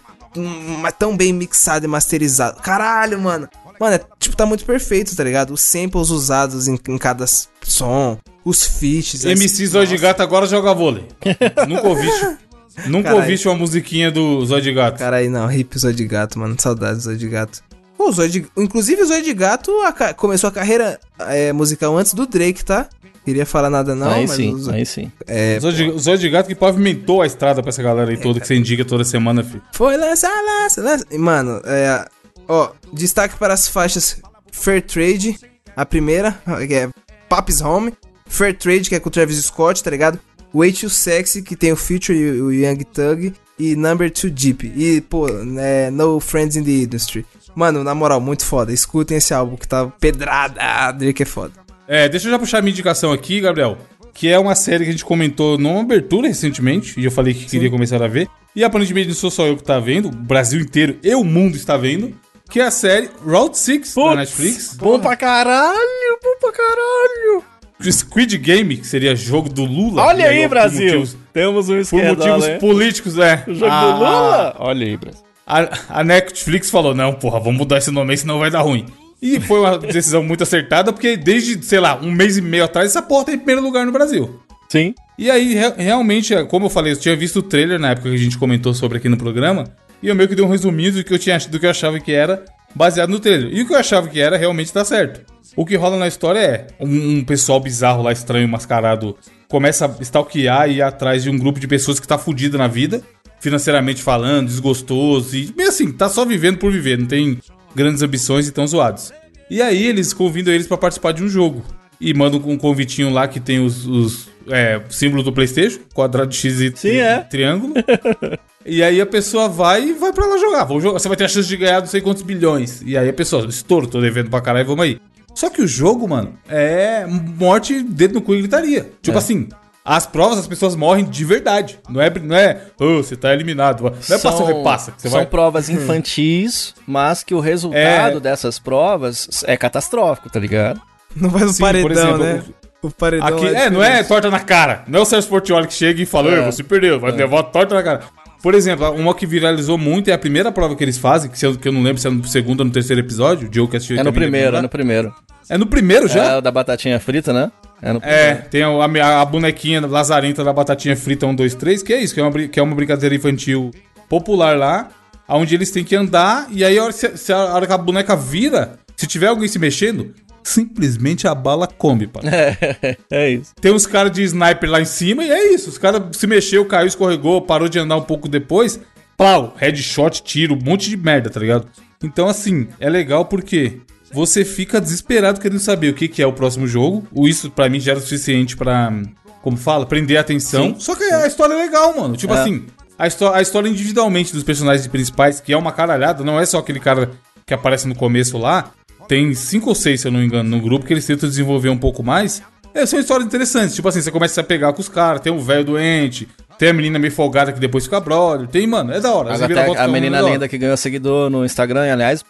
tão bem mixado e masterizado. Caralho, mano. Mano, é, tipo, tá muito perfeito, tá ligado? Os samples usados em, em cada som, os feats. as- MC Zóio de Gato agora joga vôlei. Nunca ouviste. Nunca Caralho. ouviste uma musiquinha do Zóio de Gato. Cara, aí não, hip Zóio de Gato, mano. Saudades do Zóio de Gato. Pô, o Zóio de... Inclusive, o Zóio de Gato a começou a carreira é, musical antes do Drake, tá? Queria falar nada não, aí mas sim, aí sim. é, O Zóio de- Gato que pavimentou a estrada pra essa galera aí toda que você indica toda semana, filho. foi lançar, lança, lança. E, Mano, é, ó, destaque para as faixas Fair Trade, a primeira, que é Paps Home, Fair Trade, que é com o Travis Scott, tá ligado? Way Too Sexy, que tem o Future e o Young Thug, e Number 2 Deep. E, pô, é, No Friends in the Industry. Mano, na moral, muito foda. Escutem esse álbum que tá pedrada. Drake é foda. É, deixa eu já puxar minha indicação aqui, Gabriel. Que é uma série que a gente comentou numa abertura recentemente. E eu falei que queria começar a ver. E aparentemente não sou só eu que tá vendo. O Brasil inteiro e o mundo está vendo. Que é a série Route 6 da Netflix. Bom pra caralho, bom pra caralho. Squid Game, que seria jogo do Lula. Olha aí, por Brasil. motivos- Temos um por esquerdola, motivos hein? políticos, é. O jogo A- do Lula? Olha aí, Brasil. A, a Netflix falou: não, porra, vamos mudar esse nome aí, senão vai dar ruim. E foi uma decisão muito acertada, porque desde, sei lá, um mês e meio atrás, essa porra tá em primeiro lugar no Brasil. Sim. E aí, re- realmente, é, como eu falei, eu tinha visto o trailer na época que a gente comentou sobre aqui no programa, e eu meio que dei um resumido do que eu, tinha, do que eu achava que era, baseado no trailer. E o que eu achava que era, realmente tá certo. O que rola na história é, um, um pessoal bizarro lá, estranho, mascarado, começa a stalkear e ir atrás de um grupo de pessoas que tá fudido na vida, financeiramente falando, desgostoso, e meio assim, tá só vivendo por viver, não tem grandes ambições e tão zoados. E aí eles convidam eles pra participar de um jogo. E mandam um convitinho lá que tem os, os é, símbolos do Playstation, quadrado X e Sim, é. triângulo. e aí a pessoa vai e vai pra lá jogar. Vamos jogar. Você vai ter a chance de ganhar não sei quantos bilhões. E aí a pessoa, estouro, tô devendo pra caralho, vamos aí. Só que o jogo, mano, é morte, dedo no cu e gritaria. Tipo assim, as provas as pessoas morrem de verdade. Não é, não é, oh, você tá eliminado. Não é passa ou repassa. Que você são vai... provas infantis, mas que o resultado É. dessas provas é catastrófico, tá ligado? Não vai no Sim, paredão, por exemplo, né? O paredão Aqui, é, não é torta na cara. Não é o Sérgio Portioli que chega e fala, É. "Ei, você perdeu, vai levar torta na cara. Por exemplo, uma que viralizou muito é a primeira prova que eles fazem, que, eu, que eu não lembro se é no segundo ou no terceiro episódio, o Diogo que assistiu É no deve primeiro, é no primeiro. É no primeiro já? É o da batatinha frita, né? É no É, tem a, a- bonequinha lazarenta da batatinha frita 1, 2, 3, que é isso, que é uma, que é uma brincadeira infantil popular lá, onde eles têm que andar, e aí a hora, se, se a hora que a boneca vira, se tiver alguém se mexendo, simplesmente a bala come, pá. É, é isso. Tem uns caras de sniper lá em cima e é isso. Os caras se mexeu, caiu, escorregou, parou de andar um pouco depois. Plau, headshot, tiro, um monte de merda, tá ligado? Então, assim, é legal porque você fica desesperado querendo saber o que, que é o próximo jogo. O Isso, pra mim, já era o suficiente pra, como fala, prender a atenção. Só que a história é legal, mano. Tipo É. assim, a, a história individualmente dos personagens principais, que é uma caralhada, não é só aquele cara que aparece no começo lá. Tem cinco ou seis, se eu não me engano, no grupo, que eles tentam desenvolver um pouco mais. É, são histórias interessantes. Tipo assim, você começa a pegar com os caras, tem o velho doente, tem a menina meio folgada que depois fica brother. Tem, mano, é da hora. As Até reviravoltas a são menina da hora. linda que ganhou seguidor no Instagram, aliás.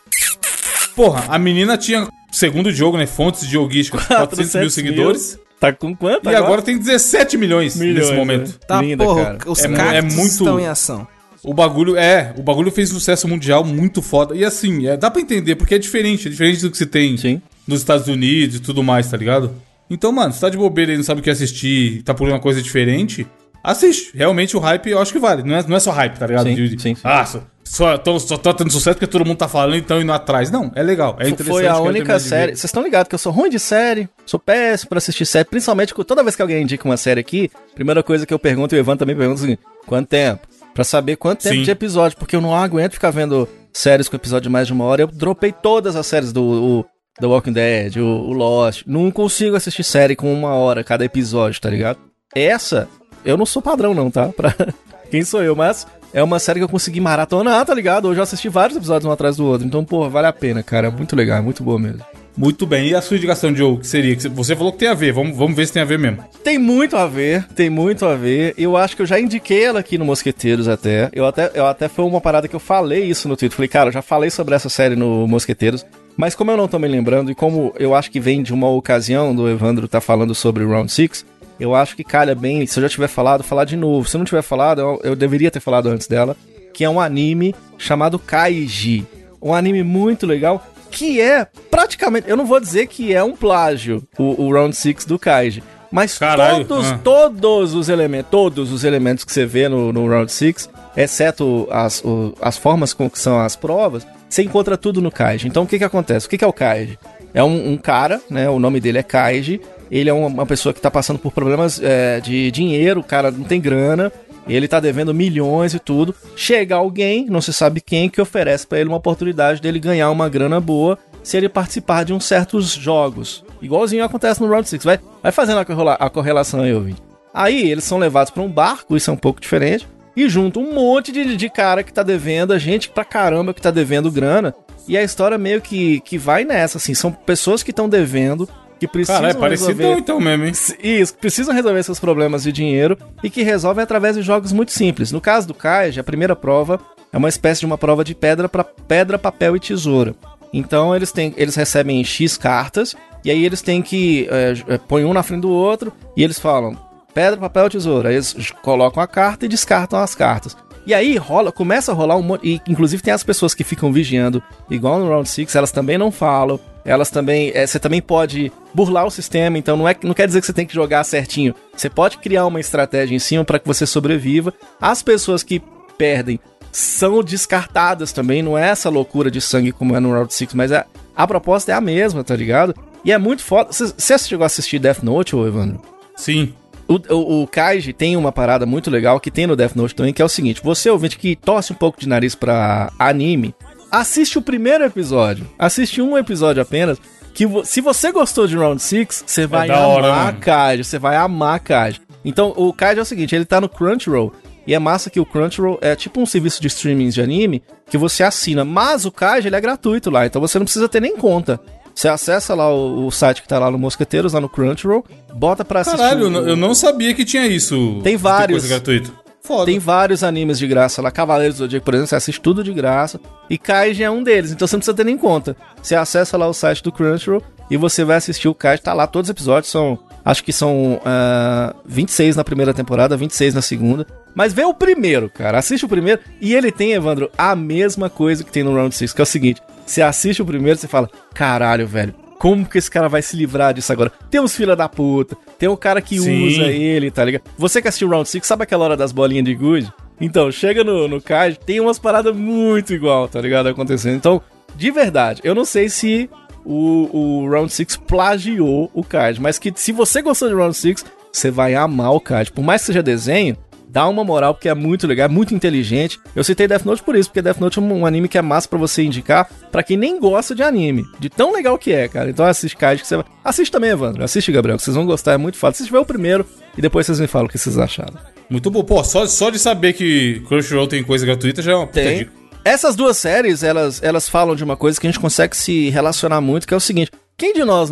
Porra, a menina tinha, segundo o jogo, né? Fontes geogísticas, 400 mil 400 seguidores. Tá com quanto E agora tem 17 milhões, Milhões, nesse momento. né? Tá, Linda, porra, cara. os É é muito- estão em ação. O bagulho é, o bagulho fez sucesso mundial muito foda. E assim, é, dá pra entender, porque é diferente, é diferente do que se tem Sim. nos Estados Unidos e tudo mais, tá ligado? Então, mano, se tá de bobeira e não sabe o que assistir, tá por uma coisa diferente, assiste. Realmente o hype eu acho que vale. Não é, não é só hype, tá ligado? Sim, De- de- sim, sim. Ah, só- só, tô, só tá tendo sucesso porque todo mundo tá falando, então indo atrás. Não, é legal. É interessante. Foi a única série. Vocês estão ligados que eu sou ruim de série, sou péssimo pra assistir série, principalmente toda vez que alguém indica uma série aqui, primeira coisa que eu pergunto, e o Ivan também pergunta o seguinte: quanto tempo? Pra saber quanto tempo Sim. de episódio, porque eu não aguento ficar vendo séries com episódio de mais de uma hora. Eu dropei todas as séries do The Walking Dead, o, o Lost. Não consigo assistir série com uma hora cada episódio, tá ligado? Essa, eu não sou padrão, não, tá? Pra quem sou eu, mas é uma série que eu consegui maratonar, tá ligado? Hoje eu assisti vários episódios um atrás do outro. Então, porra, vale a pena, cara. É muito legal, é muito boa mesmo. Muito bem. E a sua indicação, Diogo, que seria? Você falou que tem a ver. Vamos, vamos ver se tem a ver mesmo. Tem muito a ver, tem muito a ver. Eu acho que eu já indiquei ela aqui no Mosqueteiros até. Eu até, eu até foi uma parada que eu falei isso no Twitter. Falei, cara, eu já falei sobre essa série no Mosqueteiros. Mas como eu não tô me lembrando, e como eu acho que vem de uma ocasião do Evandro tá falando sobre Round 6, eu acho que calha bem, se eu já tiver falado, falar de novo. Se eu não tiver falado, eu, eu deveria ter falado antes dela. Que é um anime chamado Kaiji. Um anime muito legal, que é praticamente. Eu não vou dizer que é um plágio, o, o Round 6 do Kaiji. Mas Caralho, todos, ah. todos os elementos, todos os elementos que você vê no, no Round 6, exceto as, o- as formas com que são as provas, você encontra tudo no Kaiji. Então o que que acontece? O que que é o Kaiji? É um, um cara, né? O nome dele é Kaiji. Ele é uma, uma pessoa que tá passando por problemas é, de dinheiro, o cara não tem grana, ele tá devendo milhões e tudo. Chega alguém, não se sabe quem, que oferece pra ele uma oportunidade dele ganhar uma grana boa se ele participar de uns certos jogos. Igualzinho acontece no Round 6. Vai, vai fazendo a, correla- a correlação aí, ouvinte. Aí eles são levados pra um barco, isso é um pouco diferente. E junto um monte de, de cara que tá devendo, gente pra caramba que tá devendo grana. E a história meio que, que vai nessa, assim. São pessoas que estão devendo, que precisam Cara, é parecido resolver... então mesmo, hein? Isso, precisam resolver seus problemas de dinheiro e que resolvem através de jogos muito simples. No caso do Kaiji, a primeira prova é uma espécie de uma prova de pedra para pedra, papel e tesoura. Então eles têm, eles recebem X cartas e aí eles têm que é, é, põe um na frente do outro e eles falam pedra, papel, tesoura. Eles colocam a carta e descartam as cartas. E aí rola, começa a rolar um monte. E inclusive tem as pessoas que ficam vigiando, igual no Round 6, elas também não falam. Elas também. é, você também pode burlar o sistema, então não, é, não quer dizer que você tem que jogar certinho. Você pode criar uma estratégia em cima para que você sobreviva. As pessoas que perdem são descartadas também, não é essa loucura de sangue como é no Round 6, mas é, a proposta é a mesma, tá ligado? E é muito foda. Você chegou a assistir Death Note, ô Evandro? Sim. O, o, o Kaiji tem uma parada muito legal que tem no Death Note também, que é o seguinte: você ouvinte que torce um pouco de nariz pra anime, assiste o primeiro episódio. Assiste um episódio apenas. Que vo- se você gostou de Round 6, você vai da hora, amar mano. Kaiji. Você vai amar Kaiji. Então, o Kaiji é o seguinte: ele tá no Crunchyroll. E é massa que o Crunchyroll é tipo um serviço de streaming de anime que você assina. Mas o Kaiji ele é gratuito lá, então você não precisa ter nem conta. Você acessa lá o, o site que tá lá no Mosqueteiros, lá no Crunchyroll, bota pra assistir. Caralho, eu o- não- eu não sabia que tinha isso. Tem vários. Coisa gratuita. Foda. Tem vários animes de graça lá. Cavaleiros do Zodíaco, por exemplo, você assiste tudo de graça. E Kaiji é um deles, então você não precisa ter nem conta. Você acessa lá o site do Crunchyroll e você vai assistir o Kaiji. Tá lá, todos os episódios são... Acho que são ah, 26 na primeira temporada, 26 na segunda. Mas vê o primeiro, cara. Assiste o primeiro. E ele tem, Evandro, a mesma coisa que tem no Round 6, que é o seguinte. Você assiste o primeiro e você fala, caralho, velho. Como que esse cara vai se livrar disso agora? Tem uns fila da puta, tem um cara que Sim. usa ele, tá ligado? Você que assistiu Round 6, sabe aquela hora das bolinhas de gude? Então, chega no, no card, tem umas paradas muito igual, tá ligado? Acontecendo. Então, de verdade, eu não sei se o, o Round 6 plagiou o card, mas que se você gostou de Round 6, você vai amar o card. Por mais que seja desenho, dá uma moral, porque é muito legal, é muito inteligente. Eu citei Death Note por isso, porque Death Note é um, anime que é massa pra você indicar pra quem nem gosta de anime. De tão legal que é, cara. Então assiste Card que você vai. Assiste também, Evandro. Assiste, Gabriel, que vocês vão gostar, é muito fácil. Assiste ver o primeiro e depois vocês me falam o que vocês acharam. Muito bom. Pô, só, só de saber que Crunchyroll tem coisa gratuita já é uma puta Tem. dica. Essas duas séries, elas, elas falam de uma coisa que a gente consegue se relacionar muito, que é o seguinte: quem de nós,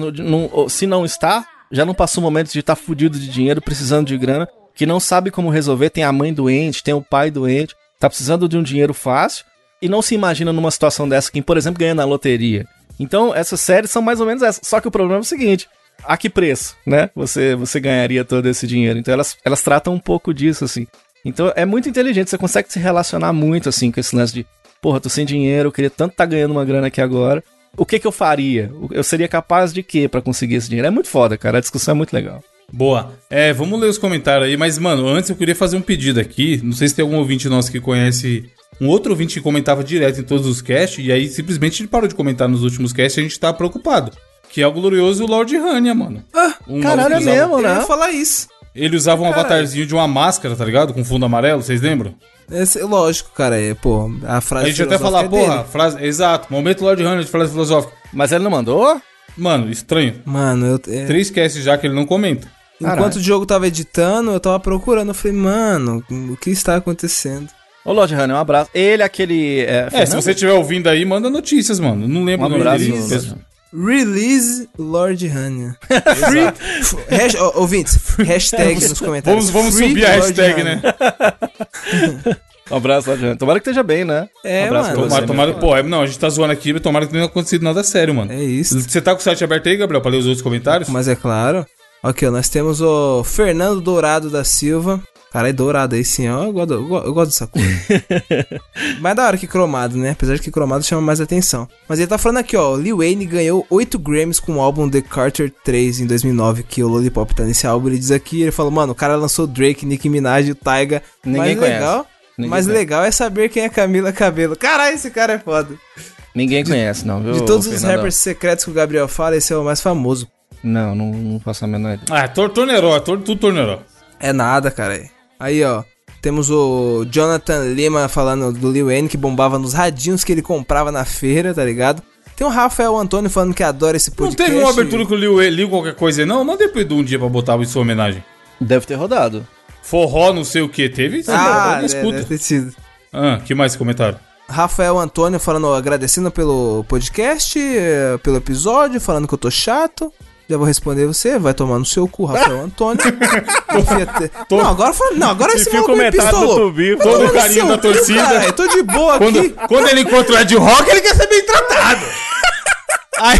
se não está, já não passou momentos de estar fudido de dinheiro, precisando de grana, que não sabe como resolver, tem a mãe doente, tem o pai doente, tá precisando de um dinheiro fácil e não se imagina numa situação dessa, quem, por exemplo, ganha na loteria. Então, essas séries são mais ou menos essas. Só que o problema é o seguinte: a que preço, né? Você, você ganharia todo esse dinheiro. Então, elas, elas tratam um pouco disso, assim. Então, é muito inteligente. Você consegue se relacionar muito, assim, com esse lance de, porra, tô sem dinheiro, eu queria tanto estar ganhando uma grana aqui agora. O que que eu faria? Eu seria capaz de quê pra conseguir esse dinheiro? É muito foda, cara. A discussão é muito legal. Boa. É, vamos ler os comentários aí, mas, mano, antes eu queria fazer um pedido aqui. Não sei se tem algum ouvinte nosso que conhece um outro ouvinte que comentava direto em todos os casts, e aí simplesmente ele parou de comentar nos últimos casts e a gente tá preocupado. Que é o glorioso Lord Hania, mano. Um caralho, é mesmo, Eu né? ia falar isso. Ele usava um Caralho. avatarzinho de uma máscara, tá ligado? Com fundo amarelo, vocês lembram? Esse- lógico, cara, é, pô, a frase A gente até falar, é porra, dele. frase. Exato, momento Lord Hania de frase filosófica. Mas ele não mandou? Mano, estranho. Mano, eu, é, Três casts já que ele não comenta. enquanto Caralho. o jogo tava editando, eu tava procurando. Eu falei, mano, o que está acontecendo? Ô, Lord Honey, um abraço. Ele, aquele. É, É, se você estiver ouvindo aí, manda notícias, mano. Não Um lembro o nome abraço. dele. Release Lord Hania. F- hash- ó, ouvintes, hashtag nos comentários. Vamos, vamos Free subir a hashtag, né? Um abraço, Lord Honey. Tomara que esteja bem, né? É, um abraço mano. Tomara, você, tomara, meu. pô, é- não, a gente tá zoando aqui, mas tomara que não tenha acontecido nada sério, mano. É isso. Você tá com o site aberto aí, Gabriel, pra ler os outros comentários? Mas é claro. Aqui, ó, nós temos o Fernando Dourado da Silva. Caralho, dourado aí sim, ó. Eu gosto, eu eu gosto dessa cor. mais da hora que cromado, né? Apesar de que cromado chama mais atenção. Mas ele tá falando aqui, ó. Lil Wayne ganhou 8 Grammys com o álbum The Carter 3 em 2009, que o Lollipop tá nesse álbum. Ele diz aqui, ele falou, mano, o cara lançou Drake, Nicki Minaj e o Tyga. Ninguém mais conhece. legal, Ninguém mais conhece. legal é saber quem é Camila Cabelo. Caralho, esse cara é foda. Ninguém conhece, não, viu? De todos os rappers secretos que o Gabriel fala, esse é o mais famoso. Não, não, não faço a menor ideia. Ah, tor torneró, tor tudo torneró. É nada, cara. Aí, ó. Temos o Jonathan Lima falando do Lil Wayne, que bombava nos radinhos que ele comprava na feira, tá ligado? Tem o Rafael Antônio falando que adora esse Não podcast. teve uma abertura que o Liu, Liu qualquer coisa aí, não? Manda pro Edu um dia pra botar em sua homenagem. Deve ter rodado. Forró, não sei o que, teve? Ah, não é, escuta. deve ter sido. Ah, que mais comentário? Rafael Antônio falando, agradecendo pelo podcast, eh, pelo episódio, falando que eu tô chato. Já vou responder você, vai tomar no seu cu, Rafael Antônio. Te- Não, agora foi- Não, agora esse o maluco me comentário do pistolou. Vai todo no carinho da torcida. cara, Eu tô de boa Quando, aqui. quando ele encontra o Ed Rock, ele quer ser bem tratado. Aí,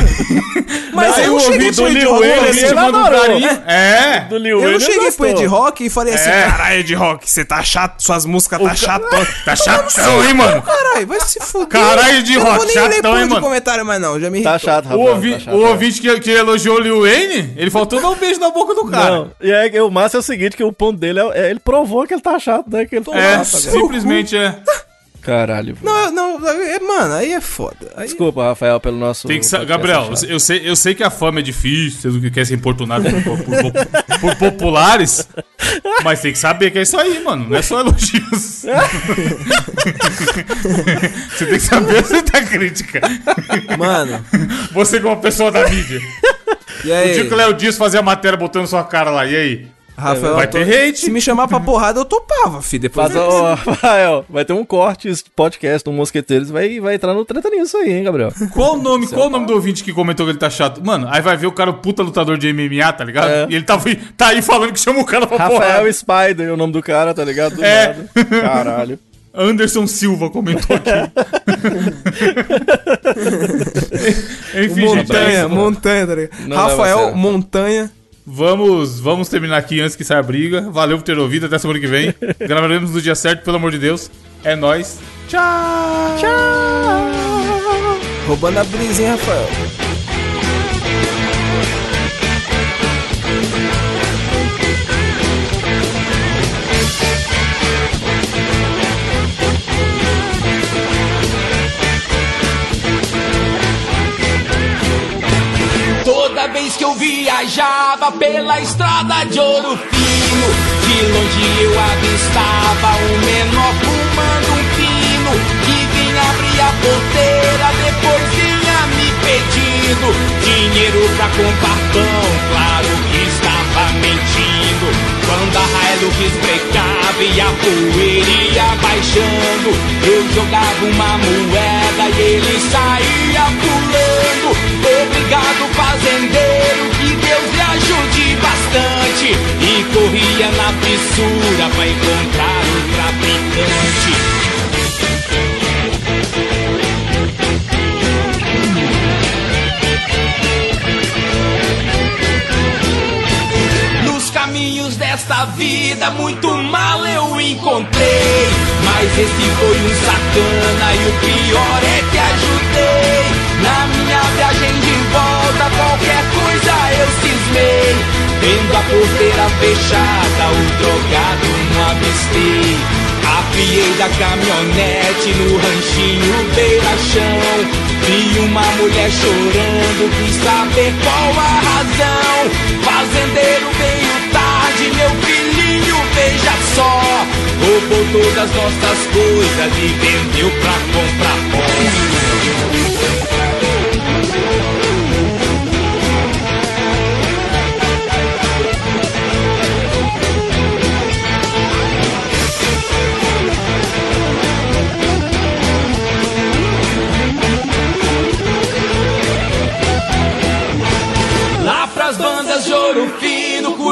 Mas aí eu o não cheguei pro Ed do Liu Rock, Wayne, assim, ele um adorou. carinho. É. Do Lil Eu Wayne não cheguei pro Ed Rock e falei assim, É. caralho, Ed Rock, você tá chato, suas músicas tá chatão. Tá chatão, hein, mano? Caralho, vai se fuder. Caralho, Ed Eu não Rock, vou nem ler chatão, hein, de mano? comentário mais não, já me Tá irritou. chato, O, Rafael. ouvi- tá chato, o é. ouvinte que, que elogiou o Lil Wayne, ele faltou dar um beijo na boca do cara. Não, e aí o massa é o seguinte, que o ponto dele é, é- ele provou que ele tá chato, né? Que ele tá É, chato simplesmente é. Caralho. velho. Não, não, é, mano, aí é foda. Aí, Desculpa, Rafael, pelo nosso. Tem que sa- Gabriel, eu sei, eu sei que a fama é difícil, você não quer ser importunado por, por- por- por populares, mas tem que saber que é isso aí, mano. Não é só elogios. você tem que saber aceitar crítica. Mano, Você como uma pessoa da mídia. e O aí, dia que o Léo Dias fazia a matéria botando sua cara lá, e aí? Rafael, Vai Antônio, ter hate. se me chamar pra porrada, eu topava, fi, depois. Mas, ô, Rafael, vai ter um corte esse podcast do Mosqueteiros, vai, vai entrar no treta nisso aí, hein, Gabriel? Qual o nome, qual o nome do ouvinte que comentou que ele tá chato? Mano, aí vai ver o cara, o puta lutador de MMA, tá ligado? É. E ele tá, tá aí falando que chama o cara pra Rafael porrada. Spider, é o nome do cara, tá ligado? Do É. nada. Caralho. Anderson Silva comentou aqui. Enfim, gente, é Montanha, isso. montanha, tá ligado? Não a Rafael, montanha. Vamos, vamos terminar aqui antes que saia a briga. Valeu por ter ouvido, até semana que vem. Gravaremos no dia certo, pelo amor de Deus. É nóis. Tchau! Roubando a brisa, hein, Rafael? Que eu viajava pela estrada de ouro fino, de longe eu avistava um menor fumando um pino, que vinha abrir a porteira, depois vinha me pedindo dinheiro pra comprar pão, claro que estava mentindo. Quando a Hilux brecava e a poeira baixando, eu jogava uma moeda e ele saía pulando. Obrigado, fazendeiro, que Deus lhe ajude bastante. E corria na fissura pra encontrar o traficante. Nos caminhos desta vida, muito mal eu encontrei. Mas esse foi um sacana e o pior é que ajudei. Na minha viagem de volta, qualquer coisa eu cismei. Vendo a porteira fechada, o drogado não avistei. A Desviei da caminhonete no ranchinho beira-chão. Vi uma mulher chorando, quis saber qual a razão. Fazendeiro veio meu filhinho, veja só. Roubou todas as nossas coisas e vendeu pra comprar pão.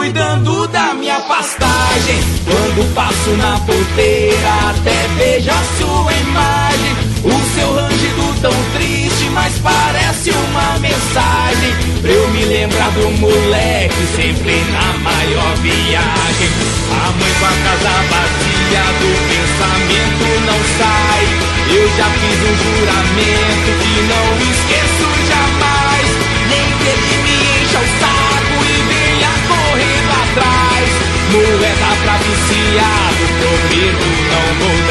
Cuidando da minha pastagem. Quando passo na porteira, até vejo a sua imagem. O seu rangido tão triste, mas parece uma mensagem. Pra eu me lembrar do moleque, sempre na maior viagem. A mãe com a casa vazia, do pensamento não sai. Eu já fiz um juramento que não esqueço jamais. Não é tá pra viciado, prometo não vou.